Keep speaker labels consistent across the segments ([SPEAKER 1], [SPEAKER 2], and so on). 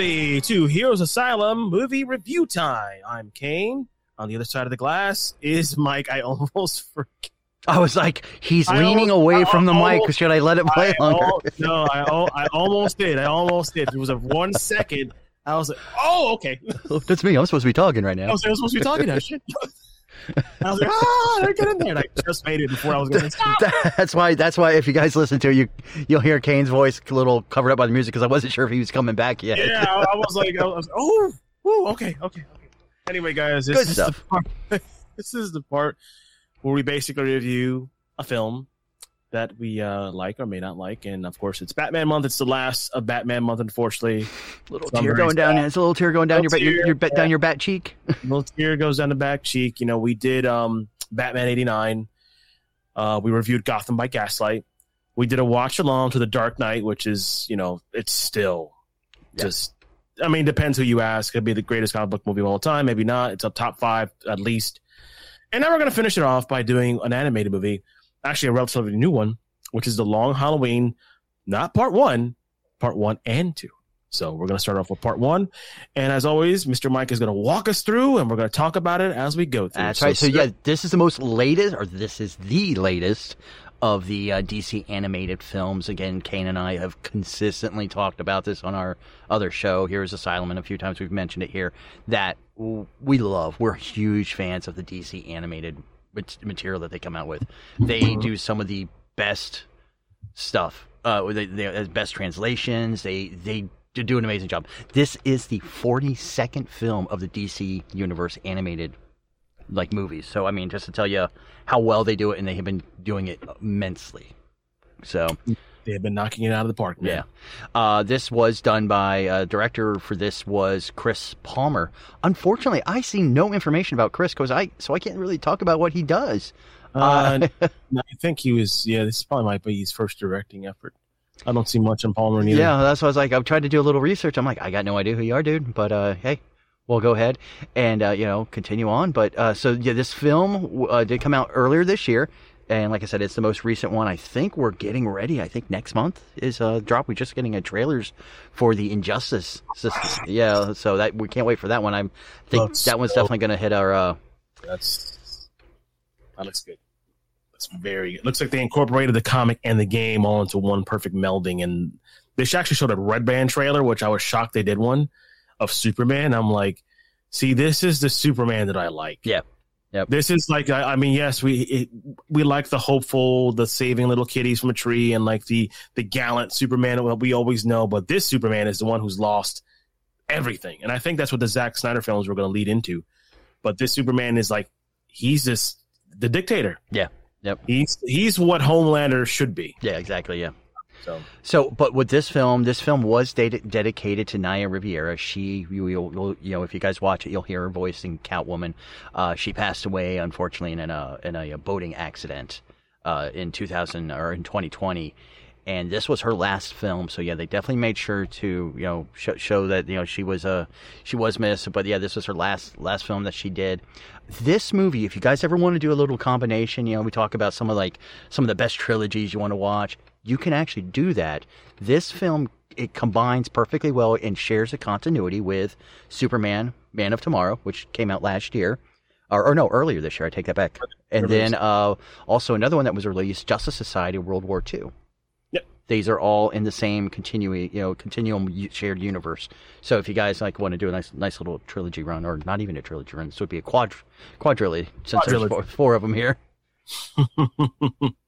[SPEAKER 1] everybody, to Heroes Asylum movie review time. I'm Kane. On the other side of the glass is Mike. I almost forget.
[SPEAKER 2] I was like, he's
[SPEAKER 1] I
[SPEAKER 2] leaning
[SPEAKER 1] almost-
[SPEAKER 2] away
[SPEAKER 1] I
[SPEAKER 2] from the mic. Should I let it play
[SPEAKER 1] I
[SPEAKER 2] longer?
[SPEAKER 1] al- no, I, I almost did. I almost did. It was a one second. I was like, oh, okay.
[SPEAKER 2] That's me. I'm supposed to be talking right
[SPEAKER 1] I
[SPEAKER 2] now.
[SPEAKER 1] was, I was supposed to be talking now. Shit. I was like, ah, get in there. And I just made it before I was going to stop.
[SPEAKER 2] That's why. That's why. If you guys listen to it, you, you'll hear Kane's voice a little covered up by the music because I wasn't sure if he was coming back yet.
[SPEAKER 1] Yeah, I, I was like, I was, oh, woo, okay, okay, okay. Anyway, guys, this
[SPEAKER 2] Good
[SPEAKER 1] is
[SPEAKER 2] stuff.
[SPEAKER 1] The part, this is the part where we basically review a film that we uh, like or may not like, and of course, it's Batman month. It's the last of Batman month, unfortunately.
[SPEAKER 2] little
[SPEAKER 1] So
[SPEAKER 2] tear going down. It's a little tear going down your,
[SPEAKER 1] Little
[SPEAKER 2] bat, your,
[SPEAKER 1] tear,
[SPEAKER 2] your
[SPEAKER 1] yeah.
[SPEAKER 2] down your bat cheek.
[SPEAKER 1] little tear goes down the back cheek. You know, we did um, Batman '89. Uh, we reviewed Gotham by Gaslight. We did a watch along to The Dark Knight, which is, you know, it's still
[SPEAKER 2] Yeah.
[SPEAKER 1] just. I mean, depends who you ask. It'd be the greatest comic book movie of all time. Maybe not. It's a top five at least. And now we're gonna finish it off by doing an animated movie, actually a relatively new one, which is The Long Halloween, not part one, part one and two. So we're gonna start off with part one, and as always, Mr. Mike is gonna walk us through, and we're gonna talk about it as we go through.
[SPEAKER 2] That's right. So yeah, this is the most latest, or this is the latest of the uh, DC animated films. Again, Kane and I have consistently talked about this on our other show. Heroes Asylum, and a few times we've mentioned it here. That we love. We're huge fans of the DC animated mat- material that they come out with. They do some of the best stuff. Uh, they, they best translations. They they do do an amazing job. This is the 42nd film of the DC Universe animated like movies. So I mean, just to tell you how well they do it, and they have been doing it immensely. So
[SPEAKER 1] they have been knocking it out of the park. Man.
[SPEAKER 2] yeah, uh, this was done by uh, director for this was Chris Palmer. Unfortunately, I see no information about Chris because I so I can't really talk about what he does.
[SPEAKER 1] Uh, no, I think he was. Yeah, this probably might be his first directing effort. I don't see much on Palmer neither.
[SPEAKER 2] Yeah, that's why I was like, I've tried to do a little research. I'm like, I got no idea who you are, dude. But uh, hey, we'll go ahead and uh, you know continue on. But uh, so yeah, this film uh, did come out earlier this year, and like I said, it's the most recent one. I think we're getting ready. I think next month is a drop. We're just getting a trailers for the Injustice. system. Yeah, so that we can't wait for that one. I think
[SPEAKER 1] Looks
[SPEAKER 2] that one's
[SPEAKER 1] so-
[SPEAKER 2] definitely going to hit our. Uh,
[SPEAKER 1] That's that looks good. That's very. It looks like they incorporated the comic and the game all into one perfect melding. And they actually showed a Red Band trailer, which I was shocked they did one of Superman. I'm like, see, this is the Superman that I like.
[SPEAKER 2] Yeah. Yep.
[SPEAKER 1] This is like, I, I mean, yes, we it, we like the hopeful, the saving little kitties from a tree, and like the the gallant Superman that we always know. But this Superman is the one who's lost everything, and I think that's what the Zack Snyder films were going to lead into. But this Superman is like, he's just the dictator.
[SPEAKER 2] Yeah. Yep.
[SPEAKER 1] He's he's what Homelander should be.
[SPEAKER 2] yeah, exactly. Yeah.
[SPEAKER 1] So
[SPEAKER 2] So, but with this film, this film was ded- dedicated to Naya Rivera. She, you, you'll, you'll- know, if you guys watch it, you'll hear her voice in Catwoman. Uh, she passed away, unfortunately, in a in a, boating accident uh, in 2000 or in 2020. And this was her last film, so yeah, they definitely made sure to you know sh- show that you know she was uh, she was missed. But yeah, this was her last last film that she did. This movie, if you guys ever want to do a little combination, you know, we talk about some of like some of the best trilogies you want to watch. You can actually do that. This film it combines perfectly well and shares a continuity with Superman, Man of Tomorrow, which came out last year, or, or no, earlier this year. I take that back. And then uh, also another one that was released, Justice Society World War II.
[SPEAKER 1] Yep.
[SPEAKER 2] These are all in the same continue, you know, continuum shared universe. So if you guys like want to do a nice, nice little trilogy run, or not even a trilogy run, this would be a quad, quadrilogy since there's four, four of them here.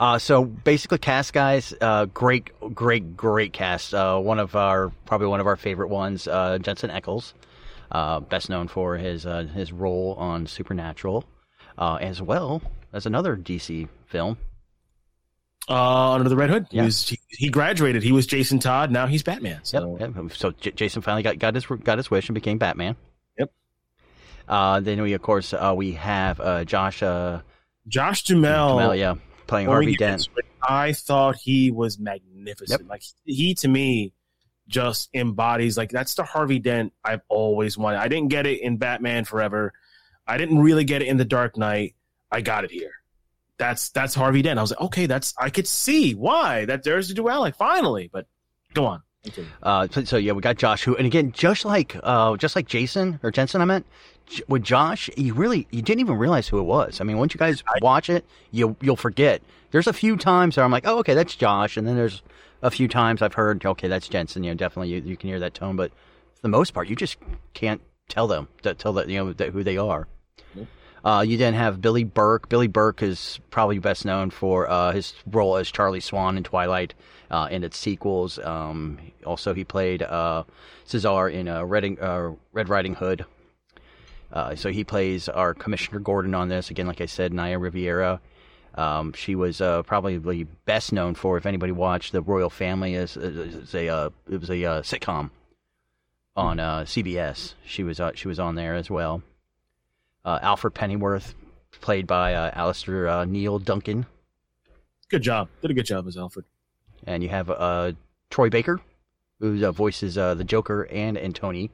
[SPEAKER 2] Uh, so basically, cast guys, uh, great, great, great cast. Uh, one of our probably one of our favorite ones, uh, Jensen Ackles, uh, best known for his uh, his role on Supernatural, uh, as well as another DC film.
[SPEAKER 1] uh, under the Red Hood, he
[SPEAKER 2] Yeah.
[SPEAKER 1] was he, he graduated. He was Jason Todd. Now he's Batman. So
[SPEAKER 2] Yep. yep. So J- Jason finally got, got his got his wish and became Batman.
[SPEAKER 1] Yep.
[SPEAKER 2] Uh, then we of course uh, we have uh, Josh uh,
[SPEAKER 1] Josh Duhamel,
[SPEAKER 2] yeah, playing Harvey Dent.
[SPEAKER 1] I thought he was magnificent. Like he to me just embodies like that's the Harvey Dent I've always wanted. I didn't get it in Batman Forever. I didn't really get it in The Dark Knight. I got it here. That's that's Harvey Dent. I was like, okay, that's I could see why that there's a duality finally. But go on.
[SPEAKER 2] Uh, so, so, yeah, we got Josh, who, and again, just like uh, just like Jason or Jensen, I meant with Josh, you really you didn't even realize who it was. I mean, once you guys watch it, you you'll forget. There's a few times where I'm like, oh, okay, that's Josh, and then there's a few times I've heard, okay, that's Jensen. You know, definitely you, you can hear that tone, but for the most part, you just can't tell them, tell that you know that, who they are. Uh, you then have Billy Burke. Billy Burke is probably best known for uh, his role as Charlie Swan in Twilight uh, and its sequels. Um, also, he played uh, Cesar in uh, Red, uh, Red Riding Hood. So he plays our Commissioner Gordon on this. Again, like I said, Naya Rivera. Um, she was probably best known for, if anybody watched The Royal Family, as, as a it was a sitcom on CBS. She was she was on there as well uh, Alfred Pennyworth, played by uh, Alastair uh, Neil Duncan.
[SPEAKER 1] Good job. Did a good job as Alfred.
[SPEAKER 2] And you have uh, Troy Baker, who uh, voices uh, the Joker and Antony.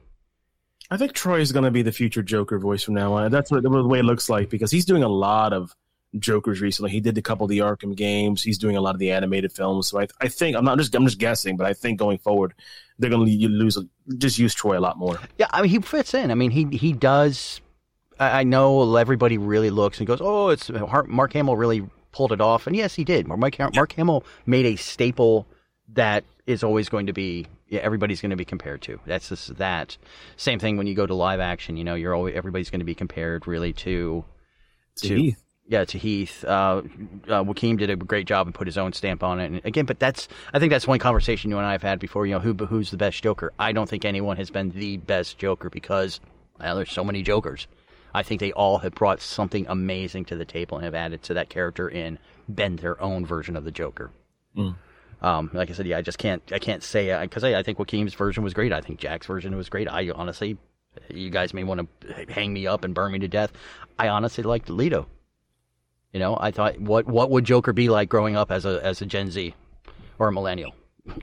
[SPEAKER 1] I think Troy is going to be the future Joker voice from now on. That's what the way it looks like because he's doing a lot of Jokers recently. He did a couple of the Arkham games. He's doing a lot of the animated films. So I, I think I'm not just I'm just guessing, but I think going forward they're going to lose just use Troy a lot more.
[SPEAKER 2] Yeah, I mean he fits in. I mean he he does I know everybody really looks and goes, "Oh, it's Mark Hamill really pulled it off," and yes, he did. Mark, Mark Hamill made a staple that is always going to be yeah, everybody's going to be compared to. That's just that. Same thing when you go to live action. You know, you're always everybody's going to be compared really to
[SPEAKER 1] to, to Heath.
[SPEAKER 2] Yeah, to Heath. Uh, uh, Joaquin did a great job and put his own stamp on it. And again, but that's I think that's one conversation you and I have had before. You know, who who's the best Joker? I don't think anyone has been the best Joker because well, there's so many Jokers. I think they all have brought something amazing to the table and have added to that character and been their own version of the Joker. Mm. Um, like I said, yeah, I just can't, I can't say because I, I, think Joaquin's version was great. I think Jack's version was great. I honestly, you guys may want to hang me up and burn me to death. I honestly liked Leto. You know, I thought, what what would Joker be like growing up as a as a Gen Z or a millennial?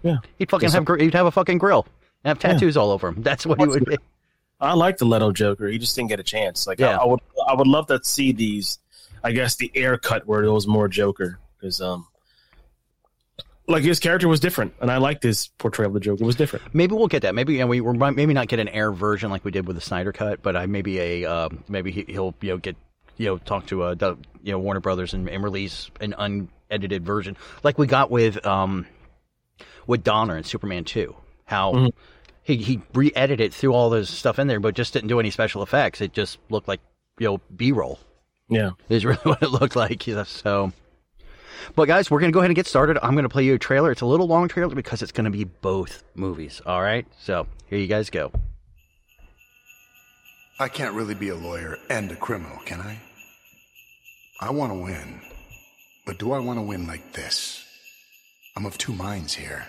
[SPEAKER 1] Yeah,
[SPEAKER 2] he'd fucking have he'd have a fucking grill and have tattoos yeah. all over him. That's what he would be.
[SPEAKER 1] I like the Leto Joker. He just didn't get a chance. Like yeah. I, I, would, I would love to see these. I guess the Ayer cut where it was more Joker because um, like his character was different, and I liked his portrayal of the Joker. It was different.
[SPEAKER 2] Maybe we'll get that. Maybe we might maybe not get an Ayer version like we did with the Snyder cut, but I maybe a uh, maybe he, will you know get you know talk to uh you know Warner Brothers and, and, release an unedited version like we got with um with Donner and Superman two. How mm-hmm he he re-edited threw all this stuff in there, but just didn't do any special effects. It just looked like you know B-roll.
[SPEAKER 1] Yeah,
[SPEAKER 2] is really what it looked like. So, but guys, we're gonna go ahead and get started. I'm gonna play you a trailer. It's a little long trailer because it's gonna be both movies. All right, so here you guys go.
[SPEAKER 3] I can't really be a lawyer and a criminal, can I? I want to win, but do I want to win like this? I'm of two minds here.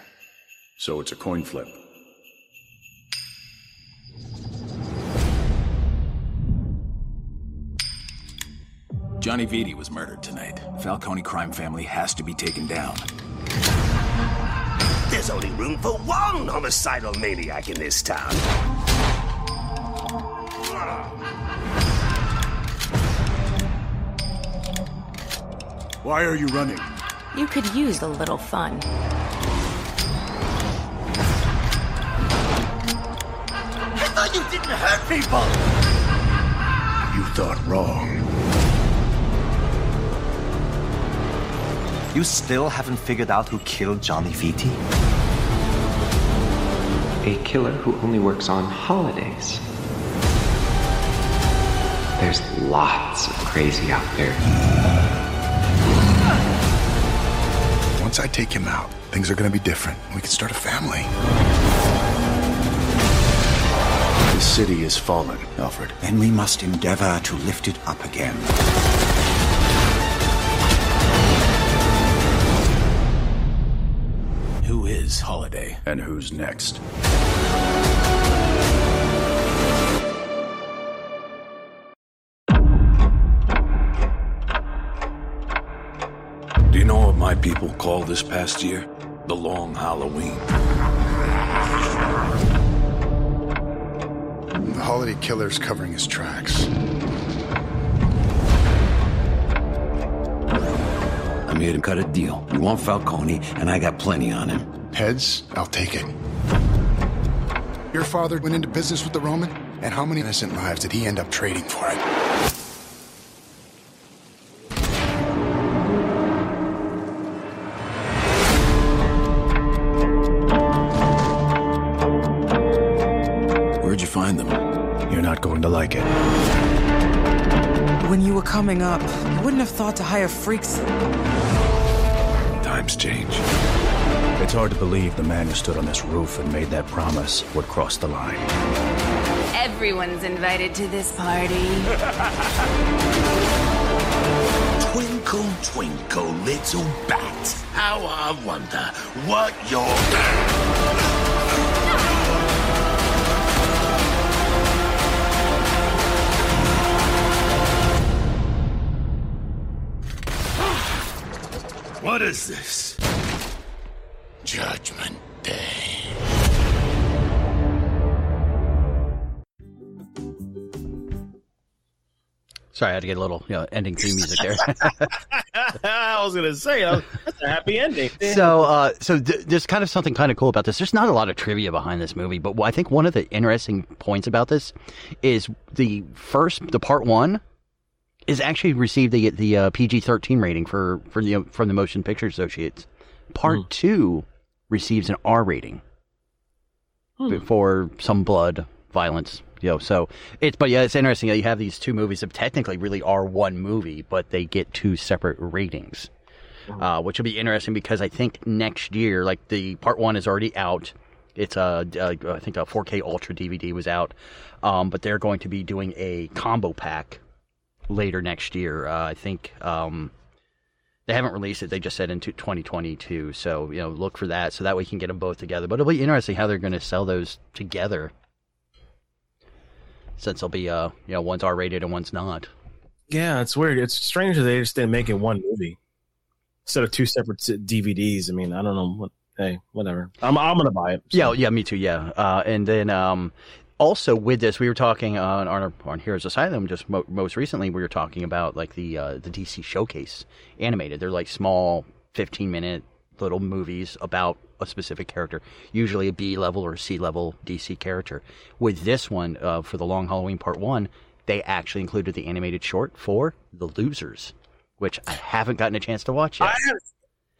[SPEAKER 4] So it's a coin flip.
[SPEAKER 5] Johnny Viti was murdered tonight. Falcone crime family has to be taken down.
[SPEAKER 6] There's only room for one homicidal maniac in this town.
[SPEAKER 4] Why are you running?
[SPEAKER 7] You could use a little fun.
[SPEAKER 6] I thought you didn't hurt people!
[SPEAKER 3] You thought wrong.
[SPEAKER 8] You still haven't figured out who killed Johnny Viti?
[SPEAKER 9] A killer who only works on holidays. There's lots of crazy out there.
[SPEAKER 3] Once I take him out, things are gonna be different. We can start a family.
[SPEAKER 4] The city is fallen, Alfred.
[SPEAKER 10] And we must endeavor to lift it up again.
[SPEAKER 5] Is Holiday.
[SPEAKER 4] And who's next? Do you know what my people call this past year? The Long Halloween.
[SPEAKER 3] The holiday killer's covering his tracks.
[SPEAKER 5] I'm here to cut a deal. You want Falcone, and I got plenty on him.
[SPEAKER 3] Heads, I'll take it. Your father went into business with the Roman? And how many innocent lives did he end up trading for it?
[SPEAKER 5] Where'd you find them?
[SPEAKER 11] You're not going to like it.
[SPEAKER 12] When you were coming up, you wouldn't have thought to hire freaks.
[SPEAKER 11] Times change. It's hard to believe the man who stood on this roof and made that promise would cross the line.
[SPEAKER 7] Everyone's invited to this party.
[SPEAKER 6] Twinkle, twinkle, little bat. How I wonder what you're. What is this? Judgment Day.
[SPEAKER 2] Sorry, I had to get a little you know, ending theme music there.
[SPEAKER 1] I was gonna say uh, that's a happy ending.
[SPEAKER 2] so, uh, so th- there's kind of something kind of cool about this. There's not a lot of trivia behind this movie, but I think one of the interesting points about this is the first, the part one, is actually received the the uh, PG-13 rating for for the from the Motion Picture Associates. Part
[SPEAKER 1] Hmm.
[SPEAKER 2] two receives an R rating
[SPEAKER 1] Hmm.
[SPEAKER 2] for some blood, violence. You know, so it's but yeah, it's interesting that you have these two movies that technically really are one movie, but they get two separate ratings, uh, which will be interesting because I think next year, like the part one is already out. It's a, uh, I think a 4K Ultra DVD was out, um, but they're going to be doing a combo pack later next year. Uh, I think um, they haven't released it; they just said into 2022. So you know, look for that. So that way you can get them both together. But it'll be interesting how they're going to sell those together, since they'll be uh, you know, one's R rated and one's not.
[SPEAKER 1] Yeah, it's weird. It's strange that they just didn't make it one movie instead of two separate DVDs. I mean, I don't know what. Hey, whatever. I'm I'm gonna buy it.
[SPEAKER 2] Yeah, yeah, me too. Yeah, uh, and then um, also with this, we were talking on on, on Heroes Asylum just mo- most recently. We were talking about like the uh, the DC Showcase animated. They're like small, fifteen minute little movies about a specific character, usually a B level or C level DC character. With this one, uh, for the Long Halloween Part One, they actually included the animated short for The Losers, which I haven't gotten a chance to watch yet.
[SPEAKER 1] I haven't,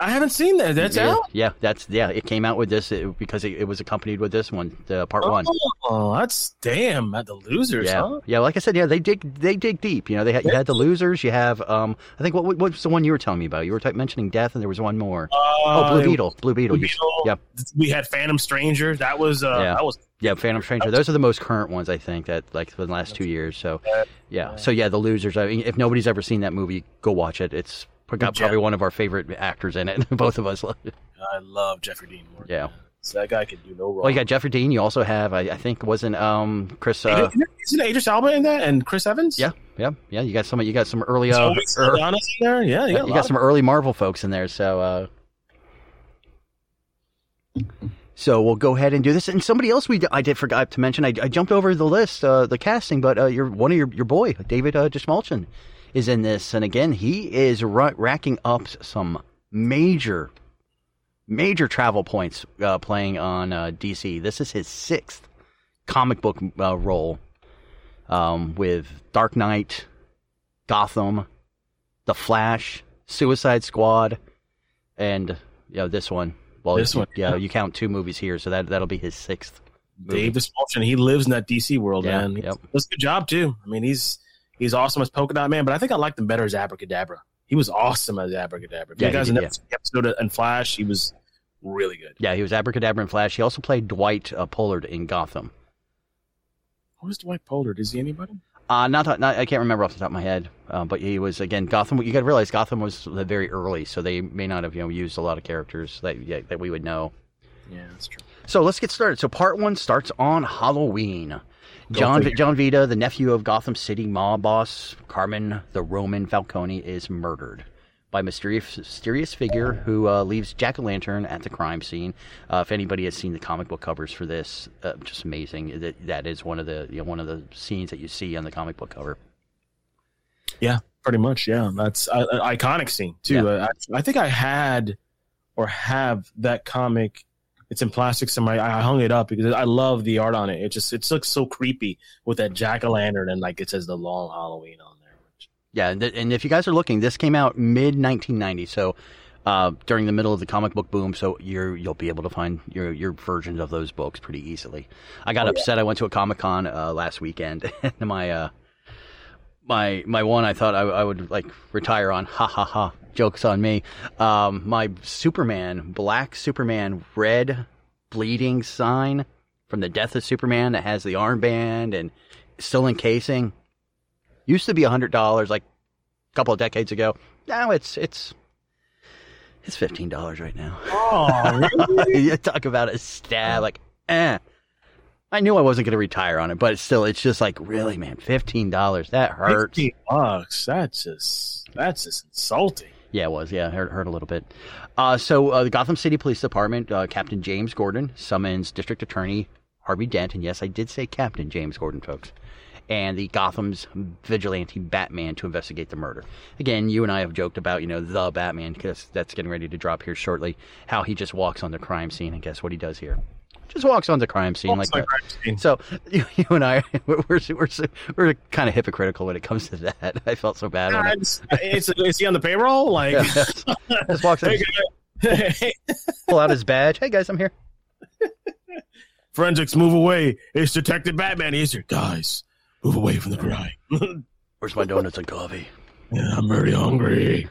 [SPEAKER 1] I haven't seen that. That's
[SPEAKER 2] yeah,
[SPEAKER 1] out.
[SPEAKER 2] Yeah, that's yeah. It came out with this it, because it, it was accompanied with this one, the part one.
[SPEAKER 1] Oh, that's damn at the losers,
[SPEAKER 2] Yeah,
[SPEAKER 1] huh?
[SPEAKER 2] yeah. Like I said, yeah, they dig they dig deep. You know, they had, you had the losers. You have um, I think what what was the one you were telling me about? You were t- mentioning death, and there was one more. oh, Blue
[SPEAKER 1] Uh,
[SPEAKER 2] Beetle, Blue Beetle.
[SPEAKER 1] Blue Beetle.
[SPEAKER 2] yeah,
[SPEAKER 1] We had Phantom Stranger. That was uh,
[SPEAKER 2] yeah,
[SPEAKER 1] that was
[SPEAKER 2] yeah. Phantom Stranger. Those are the most current ones, I think, that like for the last two years. So, yeah. So yeah, the losers. I mean, if nobody's ever seen that movie, go watch it. It's got probably one of our favorite actors in it. Both of us. love it.
[SPEAKER 1] I love Jeffrey Dean Morgan.
[SPEAKER 2] Yeah.
[SPEAKER 1] So that guy could do no wrong.
[SPEAKER 2] Well, you got Jeffrey Dean. You also have, I, I think, wasn't um Chris? Uh,
[SPEAKER 1] Isn't Idris Elba in that and Chris Evans?
[SPEAKER 2] Yeah, yeah, yeah. You got some. You got some early. Uh, er-
[SPEAKER 1] in there. Yeah, you got,
[SPEAKER 2] you got some early Marvel folks in there. So, uh, so we'll go ahead and do this. And somebody else we I did forgot to mention. I, I jumped over the list, uh, the casting, but uh, your one of your your boy David uh, is in this, and again he is ra- racking up some major, major travel points uh, playing on uh, DC. This is his sixth comic book uh, role um, with Dark Knight, Gotham, The Flash, Suicide Squad, and you know this one. Well,
[SPEAKER 1] This one,
[SPEAKER 2] yeah,
[SPEAKER 1] yeah.
[SPEAKER 2] you count two movies here, so that that'll be his sixth. movie.
[SPEAKER 1] Dave. He lives in that DC world,
[SPEAKER 2] Yeah,
[SPEAKER 1] man.
[SPEAKER 2] Yep.
[SPEAKER 1] does a good job too. I mean, he's he's awesome as Polka Dot Man, but I think I liked him better as Abracadabra. He was awesome as Abracadabra. If
[SPEAKER 2] Yeah,
[SPEAKER 1] you guys
[SPEAKER 2] did, yeah.
[SPEAKER 1] episode in Flash, he was really good.
[SPEAKER 2] Yeah, he was Abracadabra and Flash. He also played Dwight uh, Pollard in Gotham.
[SPEAKER 1] Who's Dwight Pollard? Is he anybody?
[SPEAKER 2] Uh, not, not I can't remember off the top of my head, uh, but he was again Gotham. You got to realize Gotham was very early, so they may not have you know used a lot of characters that yeah, that we would know.
[SPEAKER 1] Yeah, that's true.
[SPEAKER 2] So let's get started. So part one starts on Halloween. John
[SPEAKER 1] figure.
[SPEAKER 2] John Vita, the nephew of Gotham City mob boss Carmine the Roman Falcone, is murdered by a mysterious, mysterious figure who uh, leaves Jack o' Lantern at the crime scene. Uh, if anybody has seen the comic book covers for this, uh, just amazing. That that is one of the you know, one of the scenes that you see on the comic book cover.
[SPEAKER 1] Yeah, pretty much. Yeah, that's an iconic scene too.
[SPEAKER 2] Yeah.
[SPEAKER 1] Uh, I, I think I had or have that comic It's in plastic somewhere. I, I hung it up because I love the art on it. It just it looks so creepy with that jack o' lantern and like it says the long Halloween on there.
[SPEAKER 2] Yeah, and, th- and if you guys are looking, this came out mid 1990, so uh, during the middle of the comic book boom. So you're you'll be able to find your your versions of those books pretty easily. I got
[SPEAKER 1] Oh, yeah.
[SPEAKER 2] upset. I went to a comic con uh, last weekend, and my uh, my my one I thought I, I would like retire on. Ha ha ha! Jokes on me. Um, my Superman, black Superman, red bleeding sign from the Death of Superman that has the armband and still encasing. Used to be a hundred dollars like a couple of decades ago. Now it's it's it's fifteen dollars right now.
[SPEAKER 1] Oh,
[SPEAKER 2] you talk about a stab like eh. I knew I wasn't going to retire on it, but still, it's just like really, man, fifteen dollars that hurts.
[SPEAKER 1] 15 bucks. That's just that's just insulting.
[SPEAKER 2] Yeah, it was. Yeah, hurt, hurt a little bit. Uh, so uh, the Gotham City Police Department, uh, Captain James Gordon summons District Attorney Harvey Dent, and yes, I did say Captain James Gordon, folks, and the Gotham's vigilante Batman to investigate the murder. Again, you and I have joked about, you know, the Batman because that's getting ready to drop here shortly. How he just walks on the crime scene, and guess what he does here? Just walks on the crime scene
[SPEAKER 1] Walks
[SPEAKER 2] like that.
[SPEAKER 1] scene.
[SPEAKER 2] So you, you and I, we're we're, we're, we're kind of hypocritical when it comes to that. I felt so bad. it.
[SPEAKER 1] It's, it's, is he on the payroll? Like,
[SPEAKER 2] Just walks in.
[SPEAKER 1] Hey,
[SPEAKER 2] pull out his badge. Hey guys, I'm here.
[SPEAKER 1] forensics, move away. It's Detective Batman. He's here, guys. Move away from the crime.
[SPEAKER 2] Where's my donuts and coffee?
[SPEAKER 1] Yeah, I'm very hungry.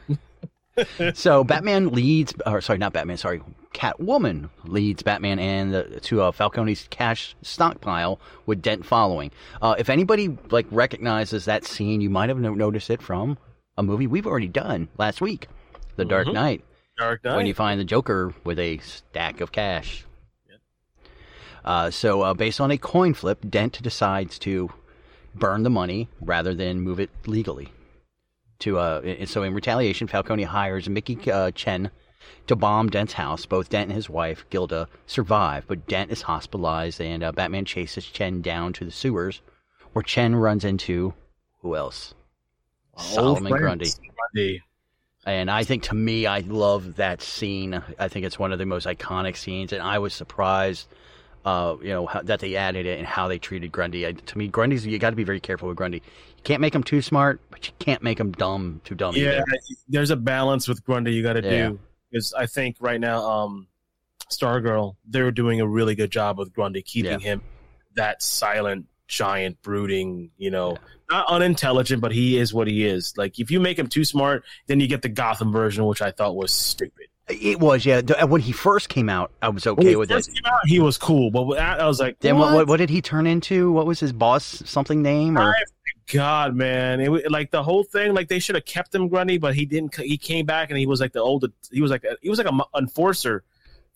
[SPEAKER 2] so Batman leads, or sorry, not Batman, sorry, Catwoman leads Batman and the, to uh, Falcone's cash stockpile with Dent following. Uh, if anybody like recognizes that scene, you might have no- noticed it from a movie we've already done last week, The Dark
[SPEAKER 1] Mhm.
[SPEAKER 2] Knight.
[SPEAKER 1] Dark Knight.
[SPEAKER 2] When you find the Joker with a stack of cash. Uh, so, uh, based on a coin flip, Dent decides to burn the money rather than move it legally. To uh, so in retaliation, Falcone hires Mickey uh, Chen to bomb Dent's house. Both Dent and his wife Gilda survive, but Dent is hospitalized, and uh, Batman chases Chen down to the sewers, where Chen runs into who else? Solomon Grundy.
[SPEAKER 1] Grundy.
[SPEAKER 2] And I think to me, I love that scene. I think it's one of the most iconic scenes, and I was surprised, uh, you know, how, that they added it and how they treated Grundy. I, to me, Grundy's you got to be very careful with Grundy. You can't make him too smart, but you can't make him dumb, too dumb.
[SPEAKER 1] Yeah,
[SPEAKER 2] either.
[SPEAKER 1] there's a balance with Grundy you got to
[SPEAKER 2] Yeah.
[SPEAKER 1] do. Because I think right now, um, Stargirl, they're doing a really good job with Grundy, keeping him that silent, giant, brooding, you know, not unintelligent, but he is what he is. Like, if you make him too smart, then you get the Gotham version, which I thought was stupid.
[SPEAKER 2] It was, yeah. When he first came out, I was
[SPEAKER 1] When
[SPEAKER 2] okay
[SPEAKER 1] he
[SPEAKER 2] with
[SPEAKER 1] first
[SPEAKER 2] it.
[SPEAKER 1] came out, he was cool, but I was like,
[SPEAKER 2] Then
[SPEAKER 1] what?
[SPEAKER 2] what? what? Did he turn into? What was his boss? Something name or?
[SPEAKER 1] God, man, it wa- like the whole thing. Like they should have kept him Grundy, but he didn't. He came back and he was like the old. He was like he was like an enforcer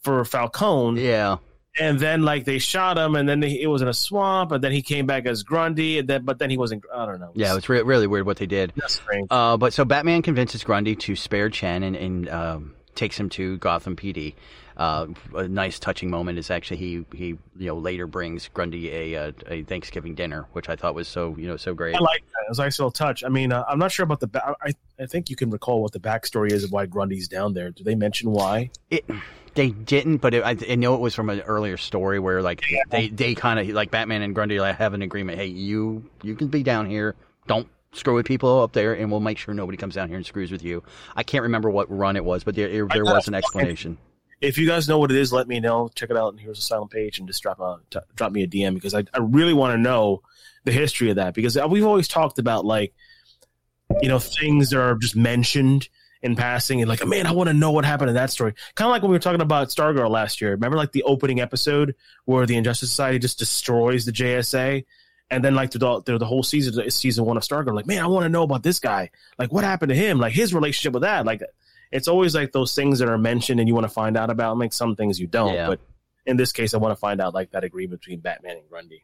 [SPEAKER 1] for Falcone.
[SPEAKER 2] Yeah.
[SPEAKER 1] And then like they shot him, and then he, it was in a swamp, and then he came back as Grundy, and then but then he wasn't. I don't know.
[SPEAKER 2] Yeah, it was re- really weird what they did.
[SPEAKER 1] That's strange.
[SPEAKER 2] Uh, but so Batman convinces Grundy to spare Chen and, and um, takes him to Gotham PD. Uh, a nice touching moment is actually he he you know later brings Grundy a uh, a Thanksgiving dinner, which I thought was so you know so great.
[SPEAKER 1] I like that. It was a nice little touch. I mean, uh, I'm not sure about the. Ba- I I think you can recall what the backstory is of why Grundy's down there. Do they mention why?
[SPEAKER 2] It they didn't, but it, I, I know it was from an earlier story where like they they kind of like Batman and Grundy like have an agreement. Hey, you you can be down here. Don't screw with people up there, and we'll make sure nobody comes down here and screws with you. I can't remember what run it was, but there there was an explanation.
[SPEAKER 1] if you guys know what it is, let me know. Check it out, and Heroes Asylum page, and just drop a t- drop me a DM because I I really want to know the history of that because we've always talked about like you know things that are just mentioned in passing and like oh, man I want to know what happened in that story. Kind of like when we were talking about Stargirl last year. Remember like the opening episode where the Injustice Society just destroys the JSA. And then, like through the, through the whole season, season one of Stargirl, like, man, I want to know about this guy. Like, what happened to him? Like his relationship with that. Like, it's always like those things that are mentioned and you want to find out about. Like some things you don't,
[SPEAKER 2] Yeah.
[SPEAKER 1] but in this case, I want to find out like that agreement between Batman and Grundy.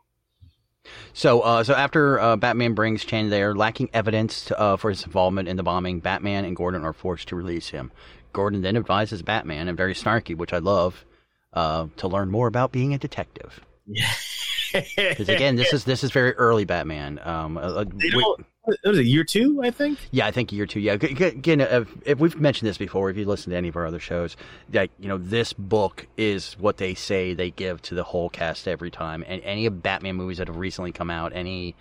[SPEAKER 2] So, uh, so after uh, Batman brings Chen there, lacking evidence to, uh, for his involvement in the bombing, Batman and Gordon are forced to release him. Gordon then advises Batman, and very snarky, which I love, uh, to learn more about being a detective. Because again, this is this is very early Batman. Um, uh, uh,
[SPEAKER 1] They
[SPEAKER 2] we-
[SPEAKER 1] don't, What was a year two? I think.
[SPEAKER 2] Yeah, I think year two. Yeah, G- g- again, if, if we've mentioned this before, if you listen to any of our other shows, like you know, this book is what they say they give to the whole cast every time. And any of Batman movies that have recently come out, any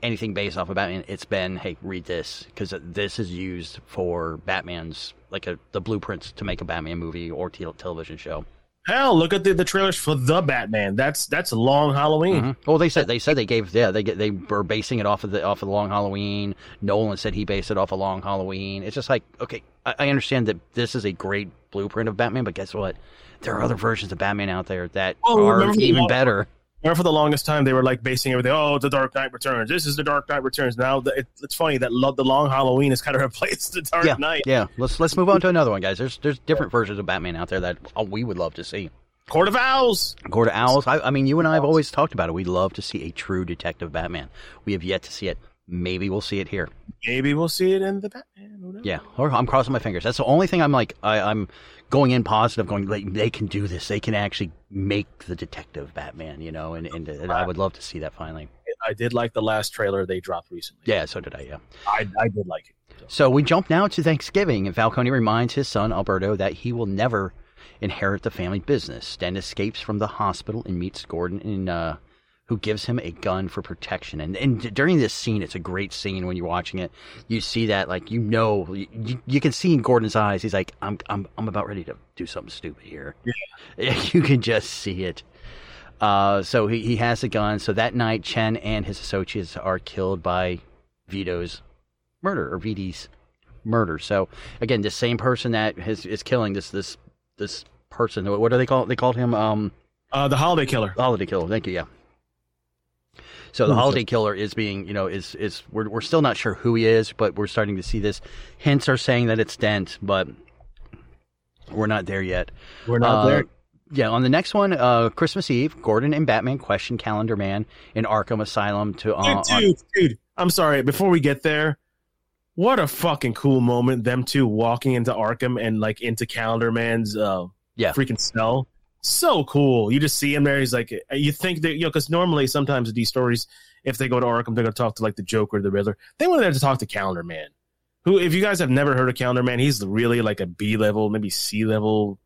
[SPEAKER 2] anything based off of Batman, it's been hey, read this because this is used for Batman's like a, the blueprints to make a Batman movie or te- television show.
[SPEAKER 1] Hell, look at the, the trailers for the Batman. That's that's a long Halloween.
[SPEAKER 2] Mhm. Well, they said they said they gave yeah they get they were basing it off of the off of the Long Halloween. Nolan said he based it off of Long Halloween. It's just like okay, I, I understand that this is a great blueprint of Batman, but guess what? There are other versions of Batman out there that
[SPEAKER 1] Oh,
[SPEAKER 2] are even
[SPEAKER 1] long-
[SPEAKER 2] better.
[SPEAKER 1] Remember for the longest time they were like basing everything. Oh, the Dark Knight Returns. This is the Dark Knight Returns. Now the, it, it's funny that lo- the Long Halloween has kind of replaced the Dark
[SPEAKER 2] yeah,
[SPEAKER 1] Knight.
[SPEAKER 2] yeah. Let's let's move on to another one, guys. There's there's different versions of Batman out there that uh, we would love to see.
[SPEAKER 1] Court of Owls.
[SPEAKER 2] Court of Owls. I, I mean, you and I have always talked about it. We'd love to see a true detective Batman. We have yet to see it. Maybe we'll see it here.
[SPEAKER 1] Maybe we'll see it in the Batman. Knows?
[SPEAKER 2] Yeah, or I'm crossing my fingers. That's the only thing I'm like. I, I'm going in positive, going like they can do this. They can actually make the detective Batman, you know, and, and, and I would love to see that finally.
[SPEAKER 1] I did like the last trailer they dropped recently.
[SPEAKER 2] Yeah, so did I. Yeah.
[SPEAKER 1] I, I did like it.
[SPEAKER 2] So we jump now to Thanksgiving, and Falcone reminds his son Alberto that he will never inherit the family business. Then escapes from the hospital and meets Gordon, in, uh, who gives him a gun for protection. And, and during this scene, it's a great scene when you're watching it. You see that, like you know, you, you can see in Gordon's eyes. He's like, "I'm I'm I'm about ready to do something stupid here." Yeah, you can just see it. Uh, so he, he has a gun. So that night, Chen and his associates are killed by Vito's murder or VD's murder. So again, the same person that is, is killing this this this person. What do they call it? They called him um
[SPEAKER 1] uh, the Holiday Killer.
[SPEAKER 2] Holiday Killer. Thank you. Yeah. So the Holiday Killer is being, you know, is is we're we're still not sure who he is, but we're starting to see this. Hints are saying that it's Dent, but we're not there yet.
[SPEAKER 1] We're not
[SPEAKER 2] Uh,
[SPEAKER 1] there.
[SPEAKER 2] Yeah, on the next one, uh, Christmas Eve, Gordon and Batman question Calendar Man in Arkham Asylum to uh,
[SPEAKER 1] dude, dude, dude, I'm sorry. Before we get there, what a fucking cool moment! Them two walking into Arkham and like into Calendar Man's uh,
[SPEAKER 2] yeah
[SPEAKER 1] freaking cell. So cool. You just see him there. He's like, you think that you know, because normally sometimes these stories, if they go to Arkham, they're gonna talk to like the Joker, the Riddler. They went there to talk to Calendar Man. Who, if you guys have never heard of Calendar Man, he's really like a B level, maybe C level